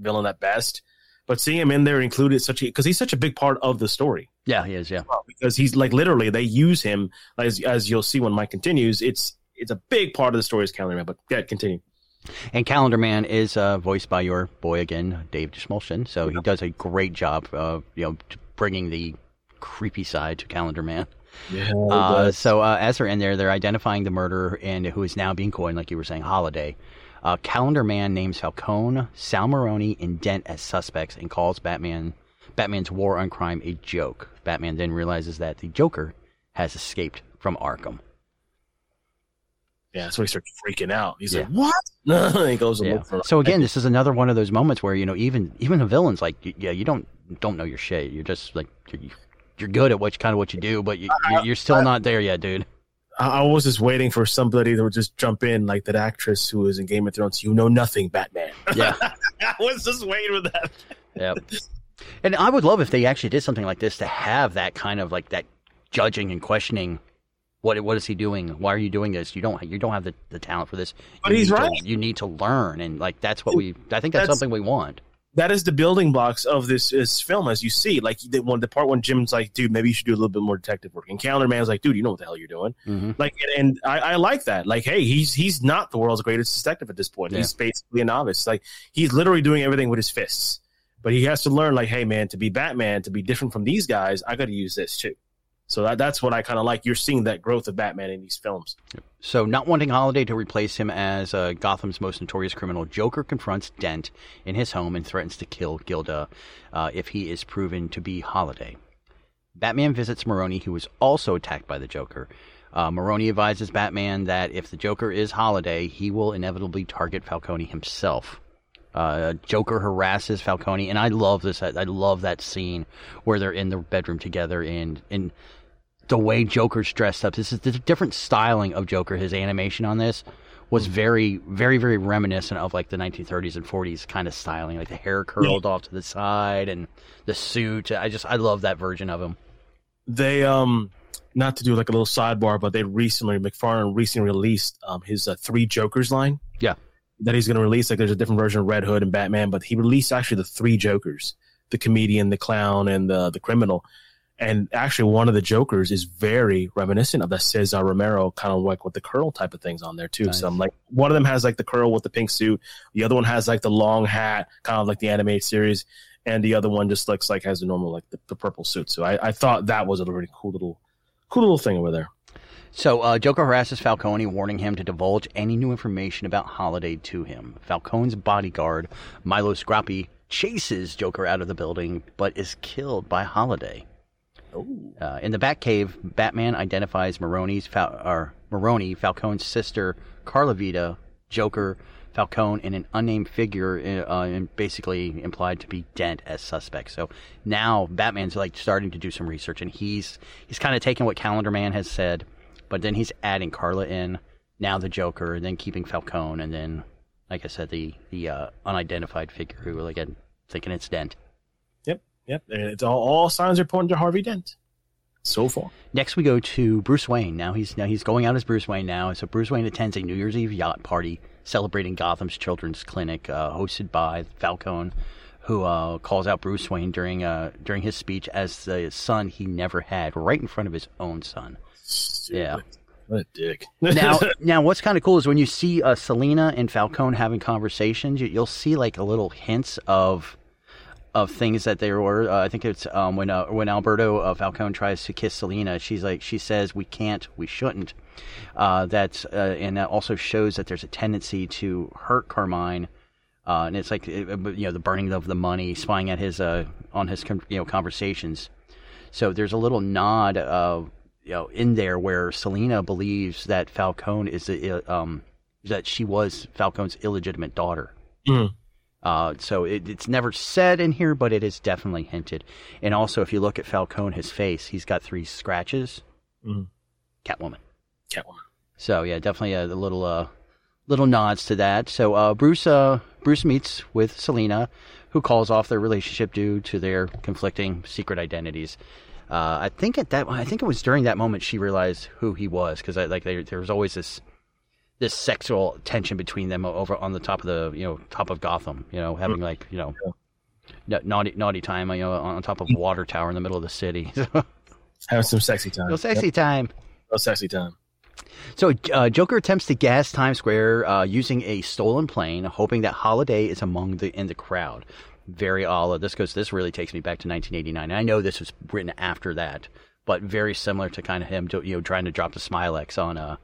[SPEAKER 1] villain at best. But seeing him in there included such a because he's such a big part of the story
[SPEAKER 2] yeah, he is. Yeah,
[SPEAKER 1] because he's like literally they use him as as you'll see when Mike continues. It's it's a big part of the story is Calendar Man. But yeah, continue.
[SPEAKER 2] And Calendar Man is uh, voiced by your boy again, Dave Dastmalchian. So he does a great job of you know bringing the creepy side to Calendar Man.
[SPEAKER 1] Yeah.
[SPEAKER 2] Uh, so uh, as they're in there, they're identifying the murderer and who is now being coined, like you were saying, Holiday. Uh, Calendar Man names Falcone, Sal Maroni, and Dent as suspects and calls Batman Batman's war on crime a joke. Batman then realizes that the Joker has escaped from Arkham.
[SPEAKER 1] Yeah, so he starts freaking out. He's
[SPEAKER 2] Yeah.
[SPEAKER 1] like, "What?" No, he goes and
[SPEAKER 2] Yeah.
[SPEAKER 1] look for.
[SPEAKER 2] So again, this is another one of those moments where you know even even the villains like yeah you don't don't know your shit. You're just like you're, you're good at what kind of what you do, but you, you're, you're still not there yet, dude.
[SPEAKER 1] I, I was just waiting for somebody to just jump in, like that actress who was in Game of Thrones. You know nothing, Batman.
[SPEAKER 2] Yeah.
[SPEAKER 1] I was just waiting for that.
[SPEAKER 2] Yep. And I would love if they actually did something like this to have that kind of like that judging and questioning. What what is he doing? Why are you doing this? You don't you don't have the, the talent for this.
[SPEAKER 1] But
[SPEAKER 2] You
[SPEAKER 1] he's
[SPEAKER 2] need to-
[SPEAKER 1] right.
[SPEAKER 2] you need to learn, and like that's what we. I think that's,
[SPEAKER 1] That's-
[SPEAKER 2] something we want.
[SPEAKER 1] That is the building blocks of this, this film, as you see. Like the one, the part when Jim's like, "Dude, maybe you should do a little bit more detective work," and Calendar Man's like, "Dude, you know what the hell you're doing."
[SPEAKER 2] Mm-hmm.
[SPEAKER 1] Like, and, and I, I like that. Like, hey, he's he's not the world's greatest detective at this point.
[SPEAKER 2] Yeah.
[SPEAKER 1] He's basically a novice. Like, he's literally doing everything with his fists. But he has to learn, like, hey, man, to be Batman, to be different from these guys, I got to use this too. So that, that's what I kind of like. You're seeing that growth of Batman in these films.
[SPEAKER 2] So, not wanting Holiday to replace him as uh, Gotham's most notorious criminal, Joker confronts Dent in his home and threatens to kill Gilda uh, if he is proven to be Holiday. Batman visits Maroni, who was also attacked by the Joker. Uh, Maroni advises Batman that if the Joker is Holiday, he will inevitably target Falcone himself. Uh, Joker harasses Falcone, and I love this. I, I love that scene where they're in the bedroom together, and and the way Joker's dressed up. This is the different styling of Joker. His animation on this was very, very, very reminiscent of like the 1930s and 40s kind of styling, like the hair curled off to the side and the suit. I just, I love that version of him.
[SPEAKER 1] They um not to do like a little sidebar, but they recently McFarlane recently released um, his uh, three Jokers line.
[SPEAKER 2] Yeah,
[SPEAKER 1] that he's going to release. Like there's a different version of Red Hood and Batman, but he released actually the three Jokers: the comedian, the clown, and the the criminal. And actually, one of the Jokers is very reminiscent of the Cesar Romero, kind of like with the curl type of things on there too.
[SPEAKER 2] Nice.
[SPEAKER 1] So I'm like, one of them has like the curl with the pink suit. The other one has like the long hat, kind of like the animated series, and the other one just looks like has the normal like the, the purple suit. So I, I thought that was a really cool little, cool little thing over there.
[SPEAKER 2] So uh, Joker harasses Falcone, warning him to divulge any new information about Holiday to him. Falcone's bodyguard, Milos Grappa, chases Joker out of the building, but is killed by Holiday. Uh, in the Batcave, Batman identifies Maroni's Fal- or Maroni, Falcone's sister, Carla Vita, Joker, Falcone, and an unnamed figure, uh, and basically implied to be Dent as suspects. So now Batman's like starting to do some research, and he's he's kind of taking what Calendar Man has said, but then he's adding Carla in, now the Joker, and then keeping Falcone, and then, like I said, the the uh, unidentified figure who, again, thinking it's Dent.
[SPEAKER 1] Yep, it's all all signs are pointing to Harvey Dent so far.
[SPEAKER 2] Next, we go to Bruce Wayne. Now he's now he's going out as Bruce Wayne now. So Bruce Wayne attends a New Year's Eve yacht party celebrating Gotham's Children's Clinic, uh, hosted by Falcone, who uh, calls out Bruce Wayne during uh, during his speech as the son he never had, right in front of his own son. Yeah.
[SPEAKER 1] What a dick.
[SPEAKER 2] now, now, what's kind of cool is when you see uh, Selina and Falcone having conversations, you, you'll see like a little hints of of things that they were. Uh, I think it's um, when uh, when Alberto uh, Falcone tries to kiss Selina, she's like she says, "We can't, we shouldn't." Uh, that's uh, and that also shows that there's a tendency to hurt Carmine. Uh, and it's like you know the burning of the money, spying at his uh, on his you know conversations. So there's a little nod of you know in there where Selina believes that Falcone is a, um that she was Falcone's illegitimate daughter.
[SPEAKER 1] Mm.
[SPEAKER 2] Uh, so it, it's never said in here, but it is definitely hinted. And also, if you look at Falcone, his face, he's got three scratches.
[SPEAKER 1] Mhm.
[SPEAKER 2] Catwoman.
[SPEAKER 1] Catwoman.
[SPEAKER 2] So yeah, definitely a, little uh, little nods to that. So uh, Bruce uh, Bruce meets with Selina, who calls off their relationship due to their conflicting secret identities. Uh, I think at that I think it was during that moment she realized who he was because like there, there was always this this sexual tension between them over on the top of the you know top of Gotham. You know, having like you know na- naughty naughty time you know on top of a water tower in the middle of the city.
[SPEAKER 1] Have some sexy time.
[SPEAKER 2] No sexy
[SPEAKER 1] Yep.
[SPEAKER 2] time.
[SPEAKER 1] No sexy time.
[SPEAKER 2] So uh, Joker attempts to gas Times Square uh, using a stolen plane, hoping that Holiday is among the in the crowd. Very all this goes. This really takes me back to 1989. I know this was written after that, but very similar to kind of him, you know, trying to drop the Smilex on uh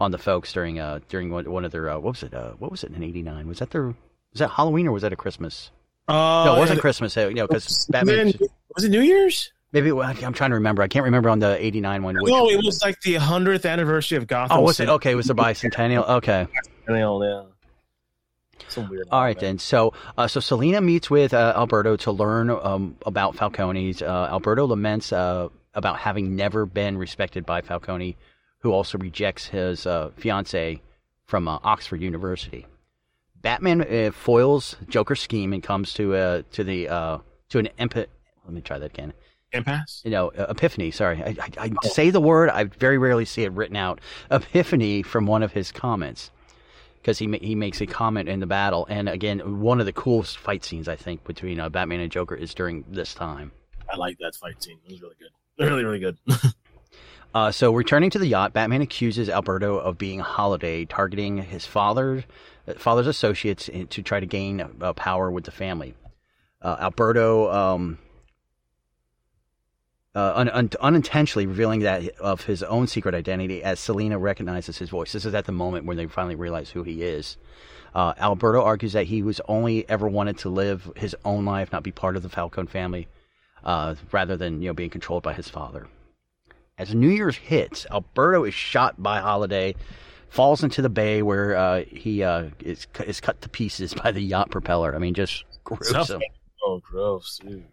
[SPEAKER 2] on the folks during uh during one, one of their uh, what was it uh, what was it in '89? Was that their was that Halloween or was that a Christmas?
[SPEAKER 1] Uh,
[SPEAKER 2] no, it wasn't Christmas. uh, You know, because Batman.
[SPEAKER 1] Was it New Year's?
[SPEAKER 2] Maybe well, I'm trying to remember. I can't remember on the '89 one. which-
[SPEAKER 1] No, it was like the hundredth anniversary of Gotham.
[SPEAKER 2] Oh, was it? Okay, it was the bicentennial. Okay.
[SPEAKER 1] Bicentennial, yeah. Weird.
[SPEAKER 2] All right then. So, uh, so Selina meets with uh, Alberto to learn um, about Falcone's. Uh, Alberto laments uh, about having never been respected by Falcone, who also rejects his uh, fiance from uh, Oxford University. Batman uh, foils Joker's scheme and comes to uh, to the uh, to an epi- Let me try that again.
[SPEAKER 1] Impasse.
[SPEAKER 2] You know, uh, epiphany. Sorry, I, I, I say the word. I very rarely see it written out. Epiphany from one of his comments because he ma- he makes a comment in the battle, and again, one of the coolest fight scenes I think between uh, Batman and Joker is during this time.
[SPEAKER 1] I like that fight scene. It was really good. Really, really good.
[SPEAKER 2] Uh, so, returning to the yacht, Batman accuses Alberto of being a Holiday, targeting his father, uh, father's associates to try to gain uh, power with the family. Uh, Alberto, um, uh, un- un- unintentionally revealing that of his own secret identity, as Selina recognizes his voice. This is at the moment when they finally realize who he is. Uh, Alberto argues that he was only ever wanted to live his own life, not be part of the Falcone family, rather than you know being controlled by his father. As New Year's hits, Alberto is shot by Holiday, falls into the bay where uh, he uh, is is cut to pieces by the yacht propeller. I mean, just gruesome.
[SPEAKER 1] Oh, gross, dude.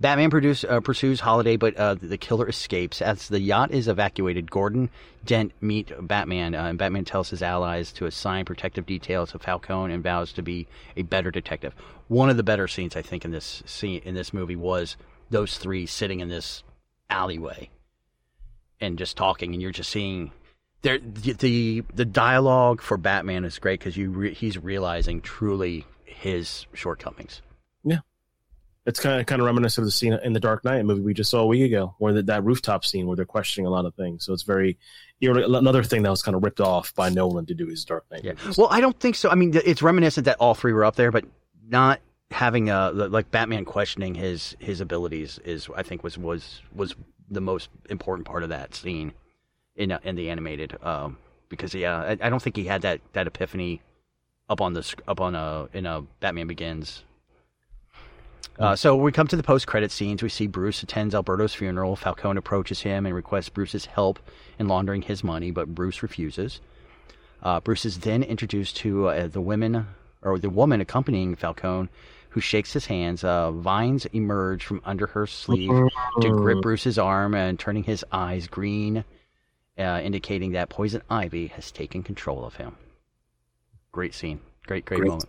[SPEAKER 2] Batman produce, uh, pursues Holiday, but uh, the killer escapes. As the yacht is evacuated, Gordon Dent meet Batman, uh, and Batman tells his allies to assign protective details to Falcone and vows to be a better detective. One of the better scenes I think in this scene in this movie was those three sitting in this alleyway. And just talking, and you're just seeing there the the, the dialogue for Batman is great because you re, he's realizing truly his shortcomings.
[SPEAKER 1] Yeah, it's kind of kind of reminiscent of the scene in the Dark Knight movie we just saw a week ago, where the, that rooftop scene where they're questioning a lot of things. So it's very you know another thing that was kind of ripped off by Nolan to do his Dark Knight.
[SPEAKER 2] Yeah.
[SPEAKER 1] movies.
[SPEAKER 2] Well, I don't think so. I mean, it's reminiscent that all three were up there, but not having a like Batman questioning his his abilities is I think was was was the most important part of that scene in uh, in the animated um, because yeah I, I don't think he had that that epiphany up on the up on a in a Batman Begins. Uh, so we come to the post-credit scenes. We see Bruce attends Alberto's funeral. Falcone approaches him and requests Bruce's help in laundering his money, but Bruce refuses. Uh, Bruce is then introduced to uh, the women or the woman accompanying Falcone, who shakes his hands. Uh, vines emerge from under her sleeve to grip Bruce's arm and turning his eyes green, uh, indicating that poison ivy has taken control of him. Great scene. Great, great,
[SPEAKER 1] Great.
[SPEAKER 2] moment.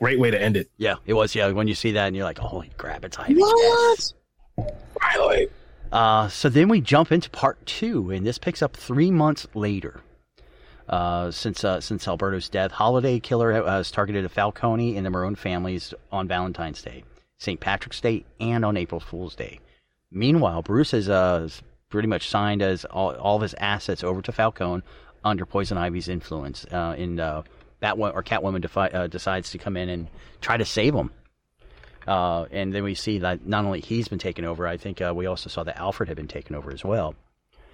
[SPEAKER 1] Great way to end it.
[SPEAKER 2] Yeah, it was. Yeah, when you see that and you're like, oh, grab it's ivy.
[SPEAKER 1] What? Finally.
[SPEAKER 2] Uh, so then we jump into part two, and this picks up three months later. Uh, since uh, since Alberto's death, Holiday Killer has targeted a Falcone and the Marone families on Valentine's Day, St. Patrick's Day, and on April Fool's Day. Meanwhile, Bruce has uh, pretty much signed as all, all of his assets over to Falcone under Poison Ivy's influence. Uh, in uh, Batwoman or Catwoman defi- uh, decides to come in and try to save him. Uh, and then we see that not only he's been taken over, I think uh, we also saw that Alfred had been taken over as well.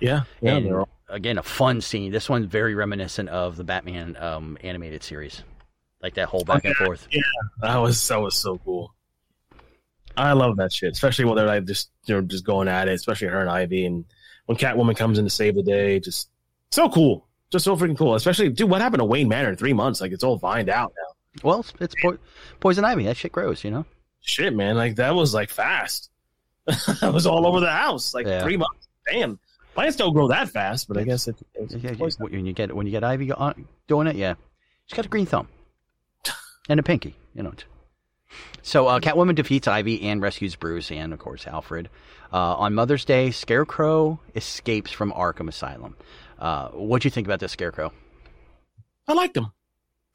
[SPEAKER 1] Yeah, yeah.
[SPEAKER 2] and
[SPEAKER 1] all-
[SPEAKER 2] again, a fun scene. This one's very reminiscent of the Batman um, animated series, like that whole back and forth.
[SPEAKER 1] Yeah, that was that was so cool. I love that shit, especially when they're like just you know just going at it, especially her and Ivy, and when Catwoman comes in to save the day, just so cool, just so freaking cool. Especially, dude, what happened to Wayne Manor in three months? Like it's all vined out now.
[SPEAKER 2] Well, it's, it's po- poison ivy. That shit grows, you know.
[SPEAKER 1] Shit, man, like that was like fast. that was all over the house, like
[SPEAKER 2] Yeah.
[SPEAKER 1] three months. Damn, plants don't grow that fast, but I guess it, it's
[SPEAKER 2] Yeah, yeah, when you get when you get ivy doing it, yeah, she's got a green thumb and a pinky, you know. So uh, Catwoman defeats Ivy and rescues Bruce and of course Alfred. Uh, on Mother's Day, Scarecrow escapes from Arkham Asylum. Uh, what do you think about this Scarecrow?
[SPEAKER 1] I liked them.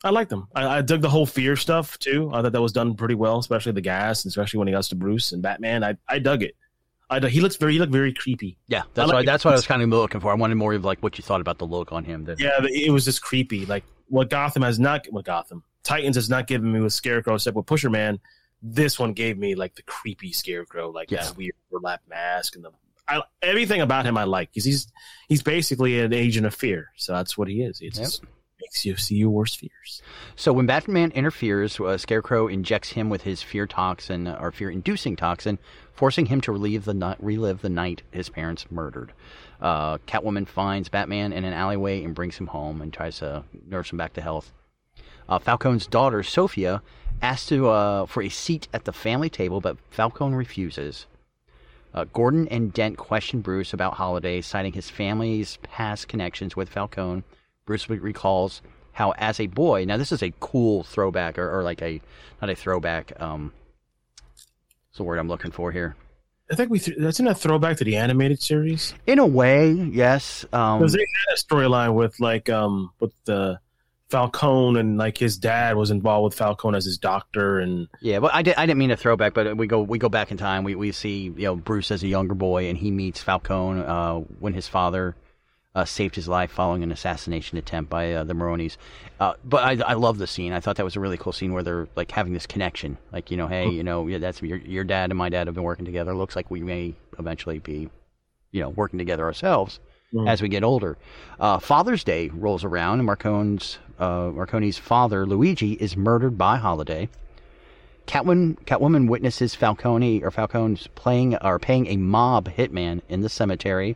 [SPEAKER 1] I liked them. I, I dug the whole fear stuff too. I thought that was done pretty well, especially the gas, and especially when he got to Bruce and Batman. I, I dug it. I dug, he looks very he looked very creepy.
[SPEAKER 2] Yeah, that's
[SPEAKER 1] I
[SPEAKER 2] what that's what I was kind of looking for. I wanted more of like what you thought about the look on him.
[SPEAKER 1] Yeah, but it was just creepy. Like what Gotham has not, what Gotham Titans has not given me with Scarecrow, except with Pusher Man. This one gave me like the creepy Scarecrow, like
[SPEAKER 2] Yeah.
[SPEAKER 1] that weird burlap mask and the I, everything about him I like because he's he's basically an agent of fear. So that's what he is. It just makes you see your worst fears.
[SPEAKER 2] So when Batman interferes, uh, Scarecrow injects him with his fear toxin or fear-inducing toxin, forcing him to relive the night, relive the night his parents murdered. Uh, Catwoman finds Batman in an alleyway and brings him home and tries to nurse him back to health. Uh, Falcone's daughter Sophia asks to uh, for a seat at the family table, but Falcone refuses. Uh, Gordon and Dent question Bruce about Holiday, citing his family's past connections with Falcone. Bruce recalls how, as a boy, now this is a cool throwback, or, or like a not a throwback. Um, the word I'm looking for here?
[SPEAKER 1] I think we th- that's in a throwback to the animated series.
[SPEAKER 2] In a way, yes. Um,
[SPEAKER 1] Because they had a storyline with like um with the Falcone and like his dad was involved with Falcone as his doctor and
[SPEAKER 2] Yeah, but I, did, I didn't mean a throwback, but we go we go back in time. We we see you know Bruce as a younger boy, and he meets Falcone uh, when his father uh, saved his life following an assassination attempt by uh, the Maronis. Uh, but I I love the scene. I thought that was a really cool scene where they're like having this connection. Like you know, hey, you know, yeah, that's your your dad and my dad have been working together. Looks like we may eventually be, you know, working together ourselves
[SPEAKER 1] Mhm.
[SPEAKER 2] as we get older. Uh, Father's Day rolls around, and Marcone's uh, Marconi's father Luigi is murdered by Holiday. Catwoman, Catwoman witnesses Falcone or Falcone's playing or paying a mob hitman in the cemetery,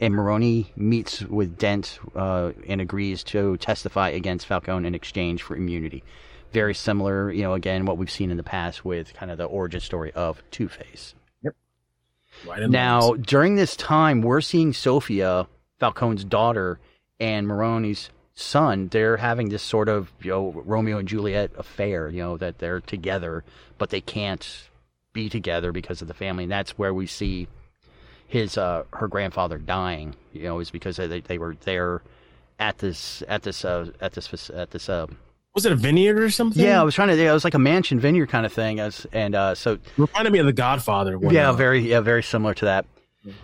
[SPEAKER 2] and Maroni meets with Dent uh, and agrees to testify against Falcone in exchange for immunity. Very similar, you know, again what we've seen in the past with kind of the origin story of Two Face.
[SPEAKER 1] Yep. right
[SPEAKER 2] Now, during this time, we're seeing Sophia, Falcone's daughter, and Maroni's son. They're having this sort of, you know, Romeo and Juliet affair, you know, that they're together, but they can't be together because of the family. And that's where we see, his uh, her grandfather dying. You know, is because they they were there at this at this uh, at this at this uh,
[SPEAKER 1] was it a vineyard or something?
[SPEAKER 2] Yeah, I was trying to. Yeah, it was like a mansion vineyard kind of thing. As and uh, so
[SPEAKER 1] reminded me of The Godfather.
[SPEAKER 2] Yeah, very yeah, very similar to that.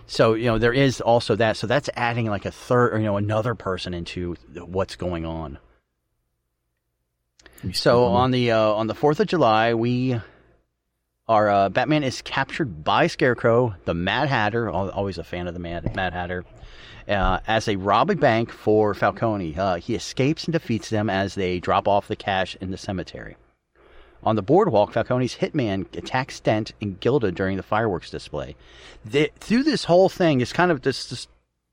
[SPEAKER 2] So you know there is also that. So that's adding like a third, or, you know, another person into what's going on. So on the uh, on the Fourth of July, we our uh, Batman is captured by Scarecrow, the Mad Hatter. Always a fan of the Mad Mad Hatter. Uh, as they rob a bank for Falcone. Uh, he escapes and defeats them as they drop off the cash in the cemetery. On the boardwalk, Falcone's hitman attacks Dent and Gilda during the fireworks display. Through this whole thing, it's kind of this, this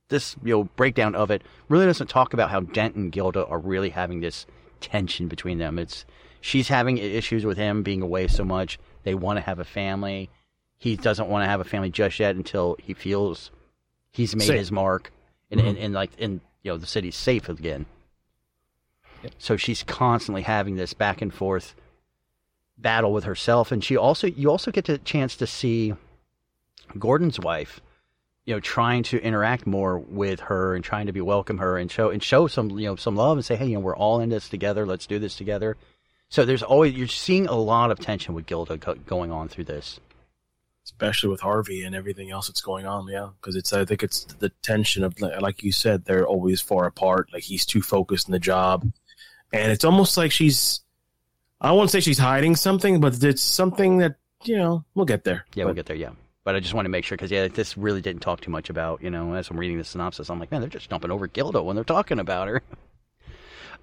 [SPEAKER 2] this you know breakdown of it really doesn't talk about how Dent and Gilda are really having this tension between them. It's she's having issues with him being away so much. They want to have a family. He doesn't want to have a family just yet until he feels he's made Safe. his mark and, mm-hmm. and, and like in you know the city's safe again. Yep. So she's constantly having this back and forth battle with herself, and she also you also get the chance to see Gordon's wife, you know, trying to interact more with her and trying to be welcome her and show and show some you know some love and say, hey, you know, we're all in this together. Let's do this together. So there's always you're seeing a lot of tension with Gilda going on through this
[SPEAKER 1] especially with Harvey and everything else that's going on. Yeah, because it's I think it's the tension of like you said, they're always far apart. Like he's too focused in the job, and it's almost like she's. I won't say she's hiding something, but it's something that you know we'll get there.
[SPEAKER 2] Yeah,
[SPEAKER 1] but,
[SPEAKER 2] we'll get there. Yeah. But I just want to make sure because yeah, this really didn't talk too much about you know as I'm reading the synopsis, I'm like, man, they're just jumping over Gilda when they're talking about her.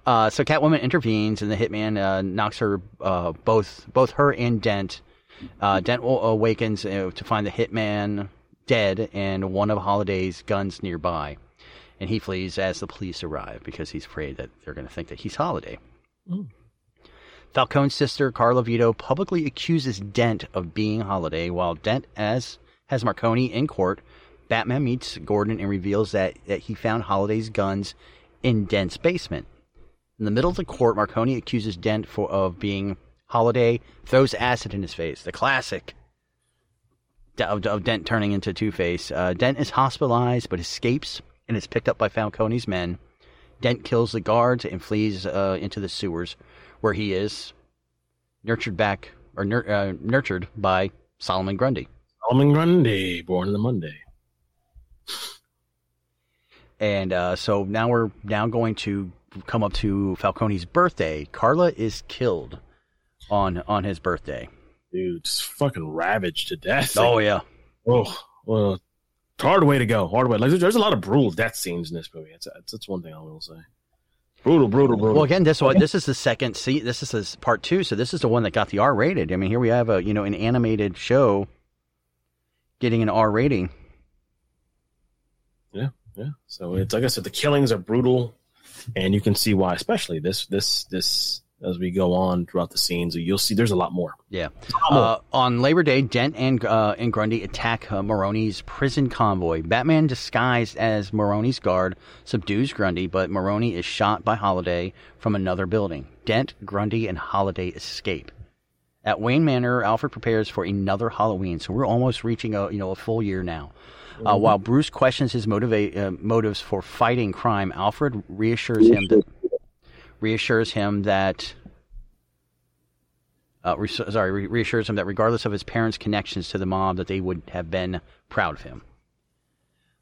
[SPEAKER 2] Uh, so Catwoman intervenes, and the hitman uh, knocks her uh, both both her and Dent uh, Dent awakens uh, to find the hitman dead and one of Holiday's guns nearby. And he flees as the police arrive because he's afraid that they're going to think that he's Holiday. Mm. Falcone's sister, Carla Viti, publicly accuses Dent of being Holiday, while Dent as has Marconi in court. Batman meets Gordon and reveals that, that he found Holiday's guns in Dent's basement. In the middle of the court, Marconi accuses Dent for, of being Holiday throws acid in his face. The classic of, of Dent turning into Two Face. Uh, Dent is hospitalized but escapes and is picked up by Falcone's men. Dent kills the guards and flees uh, into the sewers, where he is nurtured back or nur- uh, nurtured by Solomon Grundy.
[SPEAKER 1] Solomon Grundy, born on the Monday.
[SPEAKER 2] And uh, so now we're now going to come up to Falcone's birthday. Carla is killed on on his birthday.
[SPEAKER 1] Dude, just fucking ravaged to death.
[SPEAKER 2] Oh yeah.
[SPEAKER 1] Oh well, hard way to go. Hard way. Like there's a lot of brutal death scenes in this movie. That's that's one thing I will say. Brutal, brutal, brutal.
[SPEAKER 2] Well, again, this one, this is the second. See, this is this part two. So this is the one that got the R rated. I mean, here we have a you know an animated show getting an R rating.
[SPEAKER 1] Yeah, yeah. So it's like I said, the killings are brutal, and you can see why. Especially this, this, this as we go on throughout the scenes. You'll see there's a lot more.
[SPEAKER 2] Yeah. Uh, on Labor Day, Dent and uh, and Grundy attack uh, Maroni's prison convoy. Batman, disguised as Maroni's guard, subdues Grundy, but Maroni is shot by Holiday from another building. Dent, Grundy, and Holiday escape. At Wayne Manor, Alfred prepares for another Halloween, so we're almost reaching a you know a full year now. Uh, mm-hmm. while Bruce questions his motiva- uh, motives for fighting crime, Alfred reassures him that reassures him that uh, re- sorry, reassures him that regardless of his parents' connections to the mob, that they would have been proud of him.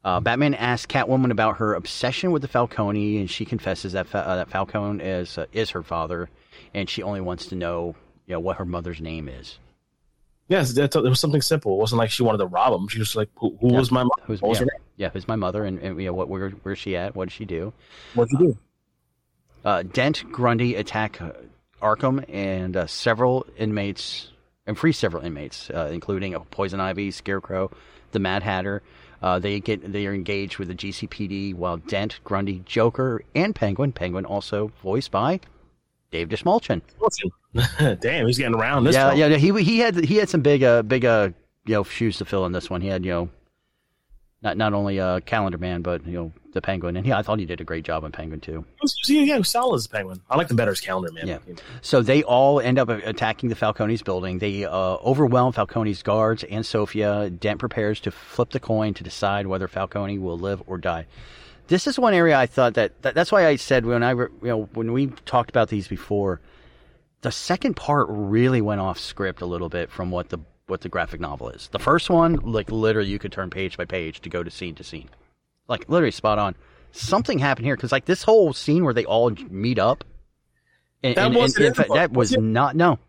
[SPEAKER 2] Uh, Batman asks Catwoman about her obsession with the Falcone, and she confesses that Fa- uh, that Falcone is uh, is her father, and she only wants to know, you know, what her mother's name is.
[SPEAKER 1] Yes, it was something simple. It wasn't like she wanted to rob him. She was like, "Who, who yeah. was my mom? Who's,
[SPEAKER 2] yeah. yeah, who's my mother? And, and you know, what where where's she at? What did she do?
[SPEAKER 1] What did she do?
[SPEAKER 2] Uh, Dent, Grundy attack Arkham and uh, several inmates, and free several inmates, uh, including Poison Ivy, Scarecrow, the Mad Hatter. Uh, they get they are engaged with the GCPD while Dent, Grundy, Joker, and Penguin. Penguin also voiced by Dave Dastmalchian.
[SPEAKER 1] Damn, he's getting around this.
[SPEAKER 2] Yeah, yeah. He he had he had some big uh big uh you know shoes to fill in this one. He had you know Not not only uh, Calendar Man, but you know the Penguin, and yeah, I thought he did a great job on Penguin too.
[SPEAKER 1] Yeah, solid as Penguin. I like the better as Calendar Man.
[SPEAKER 2] Yeah. So they all end up attacking the Falcone's building. They uh, overwhelm Falcone's guards and Sofia. Dent prepares to flip the coin to decide whether Falcone will live or die. This is one area I thought that, that that's why I said when I you know when we talked about these before, the second part really went off script a little bit from what the what the graphic novel is. The first one, like literally, you could turn page by page to go to scene to scene, like literally spot on. Something happened here because like this whole scene where they all meet up, and,
[SPEAKER 1] That
[SPEAKER 2] and-
[SPEAKER 1] wasn't
[SPEAKER 2] and-
[SPEAKER 1] the
[SPEAKER 2] that was
[SPEAKER 1] was
[SPEAKER 2] not no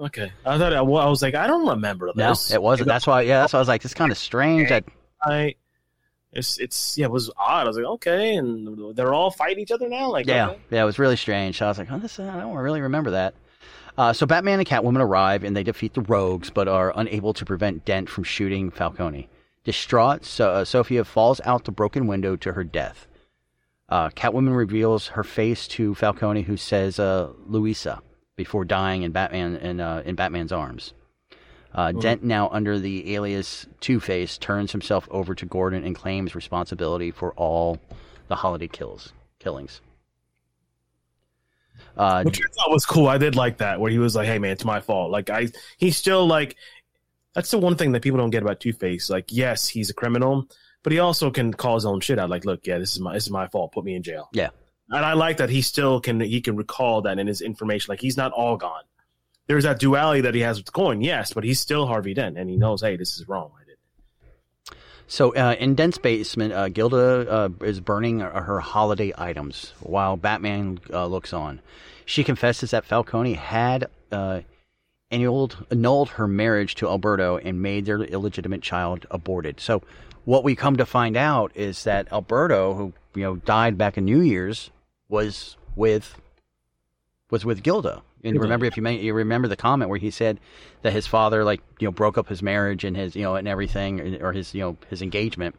[SPEAKER 1] Okay, I thought I, I was like, I don't remember this.
[SPEAKER 2] no it wasn't. That's why yeah, that's why I was like it's kind of strange that
[SPEAKER 1] I. It's it's yeah, it was odd. I was like, okay, and they're all fighting each other now. Like,
[SPEAKER 2] yeah
[SPEAKER 1] okay.
[SPEAKER 2] yeah it was really strange. So I was like oh this I don't really remember that. Uh, so Batman and Catwoman arrive and they defeat the rogues, but are unable to prevent Dent from shooting Falcone. Distraught, so, uh, Sophia falls out the broken window to her death. Uh, Catwoman reveals her face to Falcone, who says uh, "Louisa" before dying in Batman in, uh, in Batman's arms. Uh,
[SPEAKER 1] Hmm.
[SPEAKER 2] Dent, now under the alias Two Face, turns himself over to Gordon and claims responsibility for all the holiday kills killings. Uh,
[SPEAKER 1] which I thought was cool. I did like that where he was like, "Hey man, it's my fault." Like I, he's still like, that's the one thing that people don't get about Two Face. Like, yes, he's a criminal, but he also can call his own shit out. Like, look, yeah, this is my this is my fault. Put me in jail.
[SPEAKER 2] Yeah.
[SPEAKER 1] And I like that he still can he can recall that in his information. Like he's not all gone. There's that duality that he has with coin, yes, but he's still Harvey Dent, and he knows, hey, this is wrong. I did.
[SPEAKER 2] So uh, in Dent's basement, uh, Gilda uh, is burning her holiday items while Batman uh, looks on. She confesses that Falcone had uh, annulled, annulled her marriage to Alberto and made their illegitimate child aborted. So what we come to find out is that Alberto, who you know died back in New Year's, was with was with Gilda. And remember, if you may, you remember the comment where he said that his father, like you know, broke up his marriage and his you know and everything, or his you know his engagement.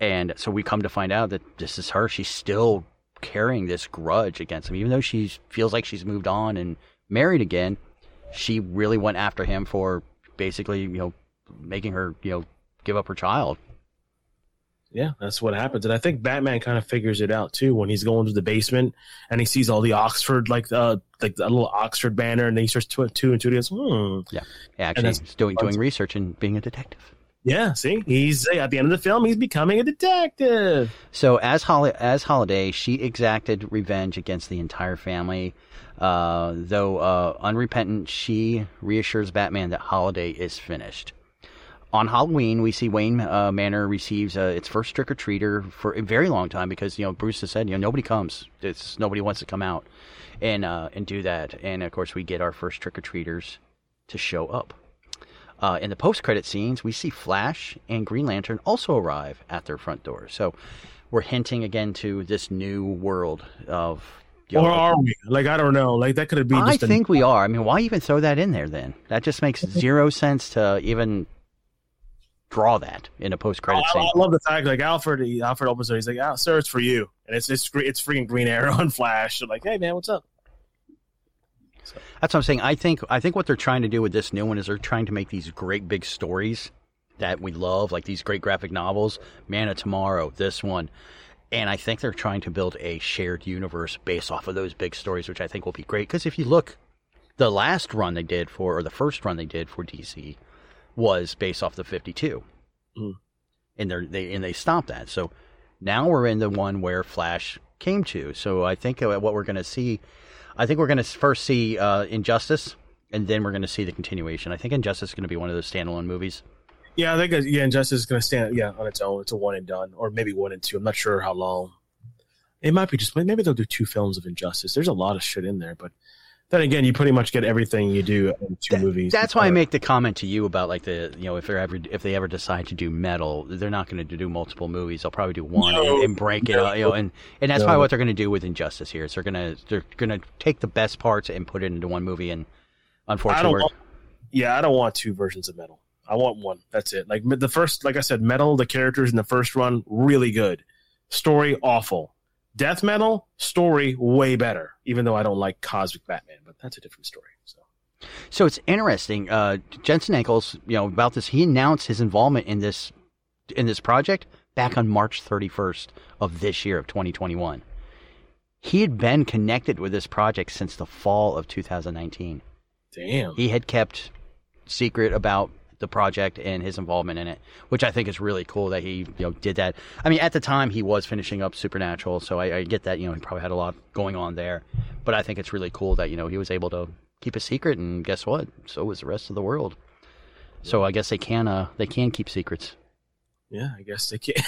[SPEAKER 2] And so we come to find out that this is her. She's still carrying this grudge against him, even though she feels like she's moved on and married again. She really went after him for basically, you know, making her you know give up her child.
[SPEAKER 1] Yeah, that's what happens, and I think Batman kind of figures it out too when he's going to the basement and he sees all the Oxford like uh like the little Oxford banner, and then he starts two, two and two. He goes, hmm.
[SPEAKER 2] Yeah,
[SPEAKER 1] And
[SPEAKER 2] actually, he's doing doing research and being a detective.
[SPEAKER 1] Yeah, see, he's at the end of the film, he's becoming a detective.
[SPEAKER 2] So as Hol- as Holiday, she exacted revenge against the entire family. Uh, though uh, unrepentant, she reassures Batman that Holiday is finished. On Halloween, we see Wayne uh, Manor receives uh, its first trick or treater for a very long time because you know Bruce has said you know nobody comes, it's nobody wants to come out and uh, and do that. And of course, we get our first trick or treaters to show up. Uh, in the post-credit scenes, we see Flash and Green Lantern also arrive at their front door. So we're hinting again to this new world of. you know,
[SPEAKER 1] or are we? Like, I don't know. Like, that could have been.
[SPEAKER 2] I
[SPEAKER 1] Just a-
[SPEAKER 2] think we are. I mean, why even throw that in there then? That just makes zero sense to even draw that in a post-credit
[SPEAKER 1] I,
[SPEAKER 2] scene.
[SPEAKER 1] I love the fact like Alfred. He, Alfred opens it. He's like, "Ah, sir, it's for you," and it's it's it's freaking Green Arrow and Flash. So like, hey man, what's up?
[SPEAKER 2] That's what I'm saying. I think I think what they're trying to do with this new one is they're trying to make these great big stories that we love, like these great graphic novels, Man of Tomorrow, this one. And I think they're trying to build a shared universe based off of those big stories, which I think will be great. Because if you look, the last run they did for, or the first run they did for DC, was based off the 52,
[SPEAKER 1] Mm.
[SPEAKER 2] and they they and they stopped that. So now we're in the one where Flash came to. So I think uh, what we're going to see, I think we're going to first see uh, Injustice, and then we're going to see the continuation. I think Injustice is going to be one of those standalone movies.
[SPEAKER 1] Yeah, I think uh, yeah, Injustice is going to stand yeah on its own. It's a one and done, or maybe one and two. I'm not sure how long. It might be just maybe they'll do two films of Injustice. There's a lot of shit in there, but then again, you pretty much get everything you do in two movies.
[SPEAKER 2] That's why I make the comment to you about like the you know if they ever if they ever decide to do metal, they're not going to do multiple movies. They'll probably do one
[SPEAKER 1] No,
[SPEAKER 2] and, and break it.
[SPEAKER 1] no.
[SPEAKER 2] uh, You know, and and that's
[SPEAKER 1] No.
[SPEAKER 2] probably what they're going to do with Injustice here. Is they're going to they're going to take the best parts and put it into one movie. And
[SPEAKER 1] I
[SPEAKER 2] unfortunately,
[SPEAKER 1] don't want, yeah, I don't want two versions of Metal. I want one. That's it. Like the first, like I said, Metal. The characters in the first run really good. Story awful. Death Metal story way better. Even though I don't like Cosmic Batman, but that's a different story. So
[SPEAKER 2] So it's interesting. Uh, Jensen Ackles, you know, about this, he announced his involvement in this in this project back on March 31st of this year of 2021. He had been connected with this project since the fall of 2019.
[SPEAKER 1] Damn.
[SPEAKER 2] He had kept secret about the project and his involvement in it, which I think is really cool that he you know did that. I mean, at the time he was finishing up Supernatural, so I, I get that you know he probably had a lot going on there, but I think it's really cool that you know he was able to keep a secret, and guess what? So was the rest of the world. So I guess they can uh they can keep secrets.
[SPEAKER 1] Yeah, I guess they can.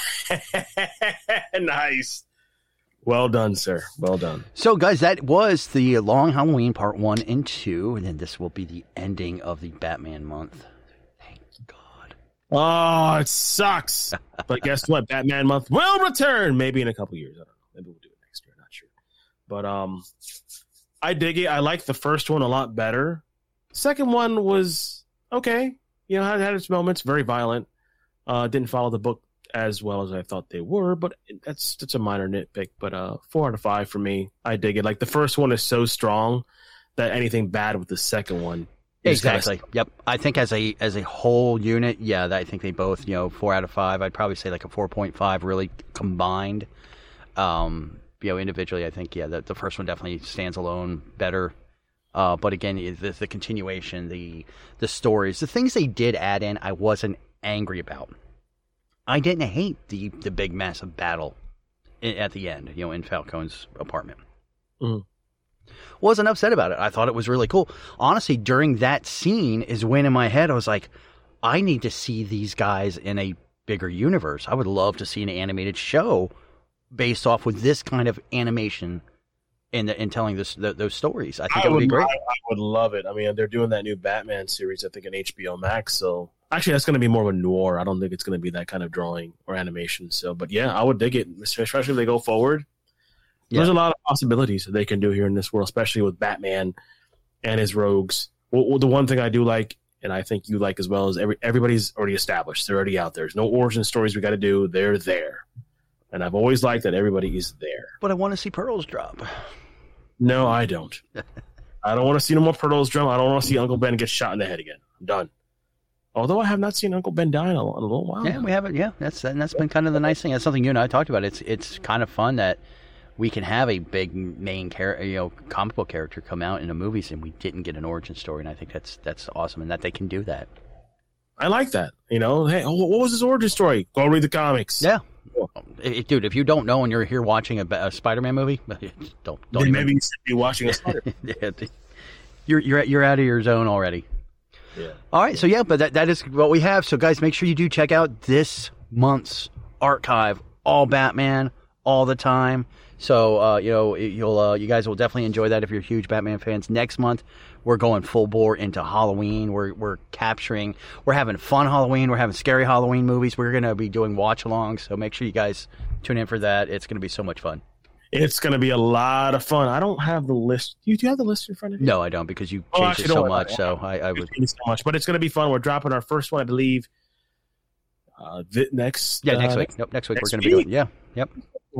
[SPEAKER 1] nice. Well done, sir. Well done.
[SPEAKER 2] So, guys, that was the Long Halloween Part 1 and 2, and then this will be the ending of the Batman month.
[SPEAKER 1] Oh, it sucks. but guess what? Batman month will return. Maybe in a couple years. I don't know. Maybe we'll do it next year. Not sure. But um, I dig it. I like the first one a lot better. Second one was okay. You know, had, had its moments. Very violent. Uh, didn't follow the book as well as I thought they were, but that's that's a minor nitpick. But uh, four out of five for me. I dig it. Like the first one is so strong that anything bad with the second one
[SPEAKER 2] Exactly. Yep. I think as a as a whole unit, yeah, I think they both, you know, four out of five. I'd probably say like a four point five, really combined. Um, you know, individually, I think yeah, the, the first one definitely stands alone better. Uh, but again, the, the continuation, the the stories, the things they did add in, I wasn't angry about. I didn't hate the the big massive battle at the end, you know, in Falcone's apartment.
[SPEAKER 1] Mm
[SPEAKER 2] wasn't upset about it. I thought it was really cool. Honestly, during that scene is when in my head I was like, I need to see these guys in a bigger universe. I would love to see an animated show based off with this kind of animation in the, in telling this the, those stories. I think I it would, would be great. I,
[SPEAKER 1] I, would love it. I mean, they're doing that new Batman series, I think, on HBO Max. So actually, that's going to be more of a noir. I don't think it's going to be that kind of drawing or animation. So, but yeah, I would dig it, especially if they go forward. Yeah. There's a lot of possibilities that they can do here in this world, especially with Batman and his rogues. Well, the one thing I do like, and I think you like as well, is every, everybody's already established. They're already out there. There's no origin stories we got to do. They're there. And I've always liked that everybody is there.
[SPEAKER 2] But I want to see pearls drop.
[SPEAKER 1] No, I don't. I don't want to see no more pearls drop. I don't want to see Uncle Ben get shot in the head again. I'm done. Although I have not seen Uncle Ben die in a, in a little while.
[SPEAKER 2] Yeah, we haven't. Yeah, that's and that's been kind of the nice thing. That's something you and I talked about. It's it's kind of fun that we can have a big main character, you know, comic book character come out in a movies, and we didn't get an origin story, and I think that's that's awesome, and that they can do that.
[SPEAKER 1] I like that. You know, hey, what was his origin story? Go read the comics.
[SPEAKER 2] Yeah, it, dude. If you don't know and you're here watching a, a Spider-Man movie, don't don't.
[SPEAKER 1] Even... maybe you should be watching a Spider.
[SPEAKER 2] yeah, you're you're you're out of your zone already.
[SPEAKER 1] Yeah.
[SPEAKER 2] All right. So yeah, but that that is what we have. So guys, make sure you do check out this month's archive. All Batman, all the time. So uh, you know you'll uh, you guys will definitely enjoy that if you're huge Batman fans. Next month we're going full bore into Halloween. We're we're capturing we're having fun Halloween. We're having scary Halloween movies. We're gonna be doing watch alongs. So make sure you guys tune in for that. It's gonna be so much fun.
[SPEAKER 1] It's gonna be a lot of fun. I don't have the list. Do you, do you have the list in front of you?
[SPEAKER 2] No, I don't because you oh, changed it so much. So I, I would
[SPEAKER 1] so much, but it's gonna be fun. We're dropping our first one, I believe. Uh, next.
[SPEAKER 2] Yeah, next uh, week. Nope, next week next we're gonna week? be doing. Yeah, yep.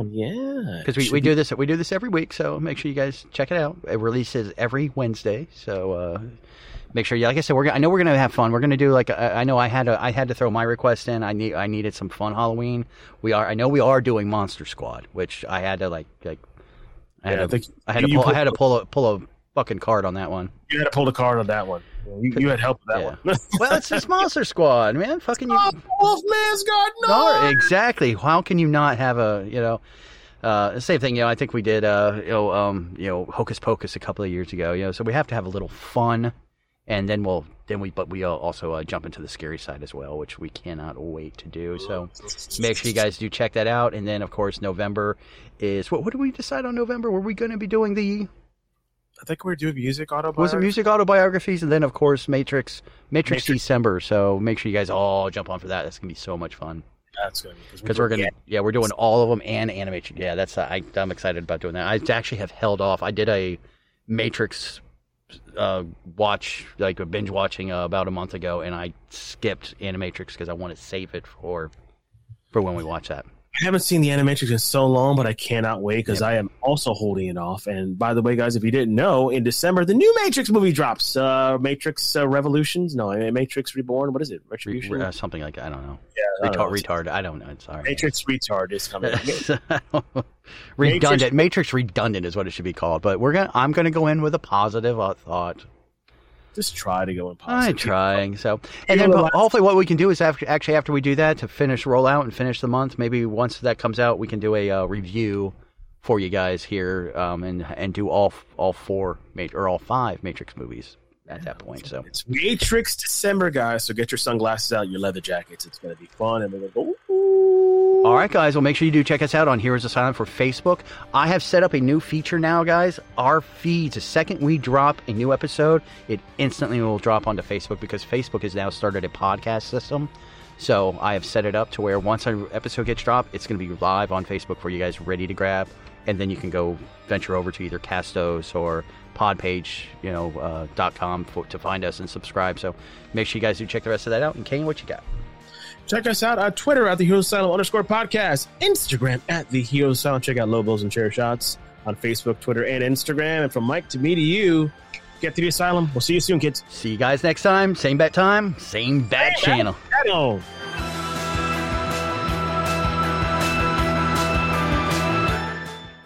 [SPEAKER 1] Yeah,
[SPEAKER 2] because we, we do this we do this every week, so make sure you guys check it out. It releases every Wednesday, so uh, make sure you. Like I said, we're I know we're gonna have fun. We're gonna do like I know I had to I had to throw my request in. I need I needed some fun Halloween. We are I know we are doing Monster Squad, which I had to like like I had yeah, to I, I had to pull, I had to pull a pull a fucking card on that one.
[SPEAKER 1] You had to pull the card on that one. You, you had help with that yeah. one.
[SPEAKER 2] well, it's this Monster Squad, man. Fucking you. Oh,
[SPEAKER 1] Wolfman's got no.
[SPEAKER 2] no. Exactly. How can you not have a you know? Uh, same thing, you know. I think we did, uh, you know, um, you know, Hocus Pocus a couple of years ago. You know, so we have to have a little fun, and then we'll then we but we also uh, jump into the scary side as well, which we cannot wait to do. So make sure you guys do check that out. And then of course November is what? What did we decide on November? Were we going to be doing the
[SPEAKER 1] I think we are doing music autobiographies.
[SPEAKER 2] Was it music autobiographies, and then of course Matrix, Matrix, Matrix, December. So make sure you guys all jump on for that. That's gonna be so much fun.
[SPEAKER 1] That's good
[SPEAKER 2] because we're gonna yeah. yeah. we're doing all of them and animation. Yeah, that's I I'm excited about doing that. I actually have held off. I did a Matrix uh, watch like a binge watching uh, about a month ago, and I skipped Animatrix because I want to save it for for when we watch that.
[SPEAKER 1] I haven't seen the Animatrix in so long, but I cannot wait because I am also holding it off. And by the way, guys, if you didn't know, in December the new Matrix movie drops. Uh, Matrix uh, Revolutions, no, Matrix Reborn. What is it? Retribution,
[SPEAKER 2] uh, something like that. I don't know.
[SPEAKER 1] Yeah, I don't
[SPEAKER 2] retard,
[SPEAKER 1] know.
[SPEAKER 2] retard. I don't know. Sorry.
[SPEAKER 1] Matrix Retard is coming.
[SPEAKER 2] redundant. Matrix, Matrix redundant is what it should be called. But we're gonna. I'm gonna go in with a positive uh, thought.
[SPEAKER 1] Just try to go in positive.
[SPEAKER 2] I'm trying. So, and then hopefully, what we can do is after, actually after we do that to finish rollout and finish the month, maybe once that comes out, we can do a uh, review for you guys here um, and and do all all four or all five Matrix movies at that point. So
[SPEAKER 1] it's Matrix December, guys. So get your sunglasses out, your leather jackets. It's going to be fun, and we're going to go.
[SPEAKER 2] All right, guys. Well, make sure you do check us out on Heroes Asylum for Facebook. I have set up a new feature now, guys. Our feeds, the second we drop a new episode, it instantly will drop onto Facebook because Facebook has now started a podcast system. So I have set it up to where once an episode gets dropped, it's going to be live on Facebook for you guys ready to grab. And then you can go venture over to either Castos or podpage, you know, uh, com for, to find us and subscribe. So make sure you guys do check the rest of that out. And Kane, what you got?
[SPEAKER 1] Check us out on Twitter at the Hero Asylum underscore podcast, Instagram at the Hero Asylum. Check out Lobos and Chair Shots on Facebook, Twitter, and Instagram. And from Mike to me to you, get to the asylum. We'll see you soon, kids.
[SPEAKER 2] See you guys next time. Same bat time, same bat channel.
[SPEAKER 1] channel.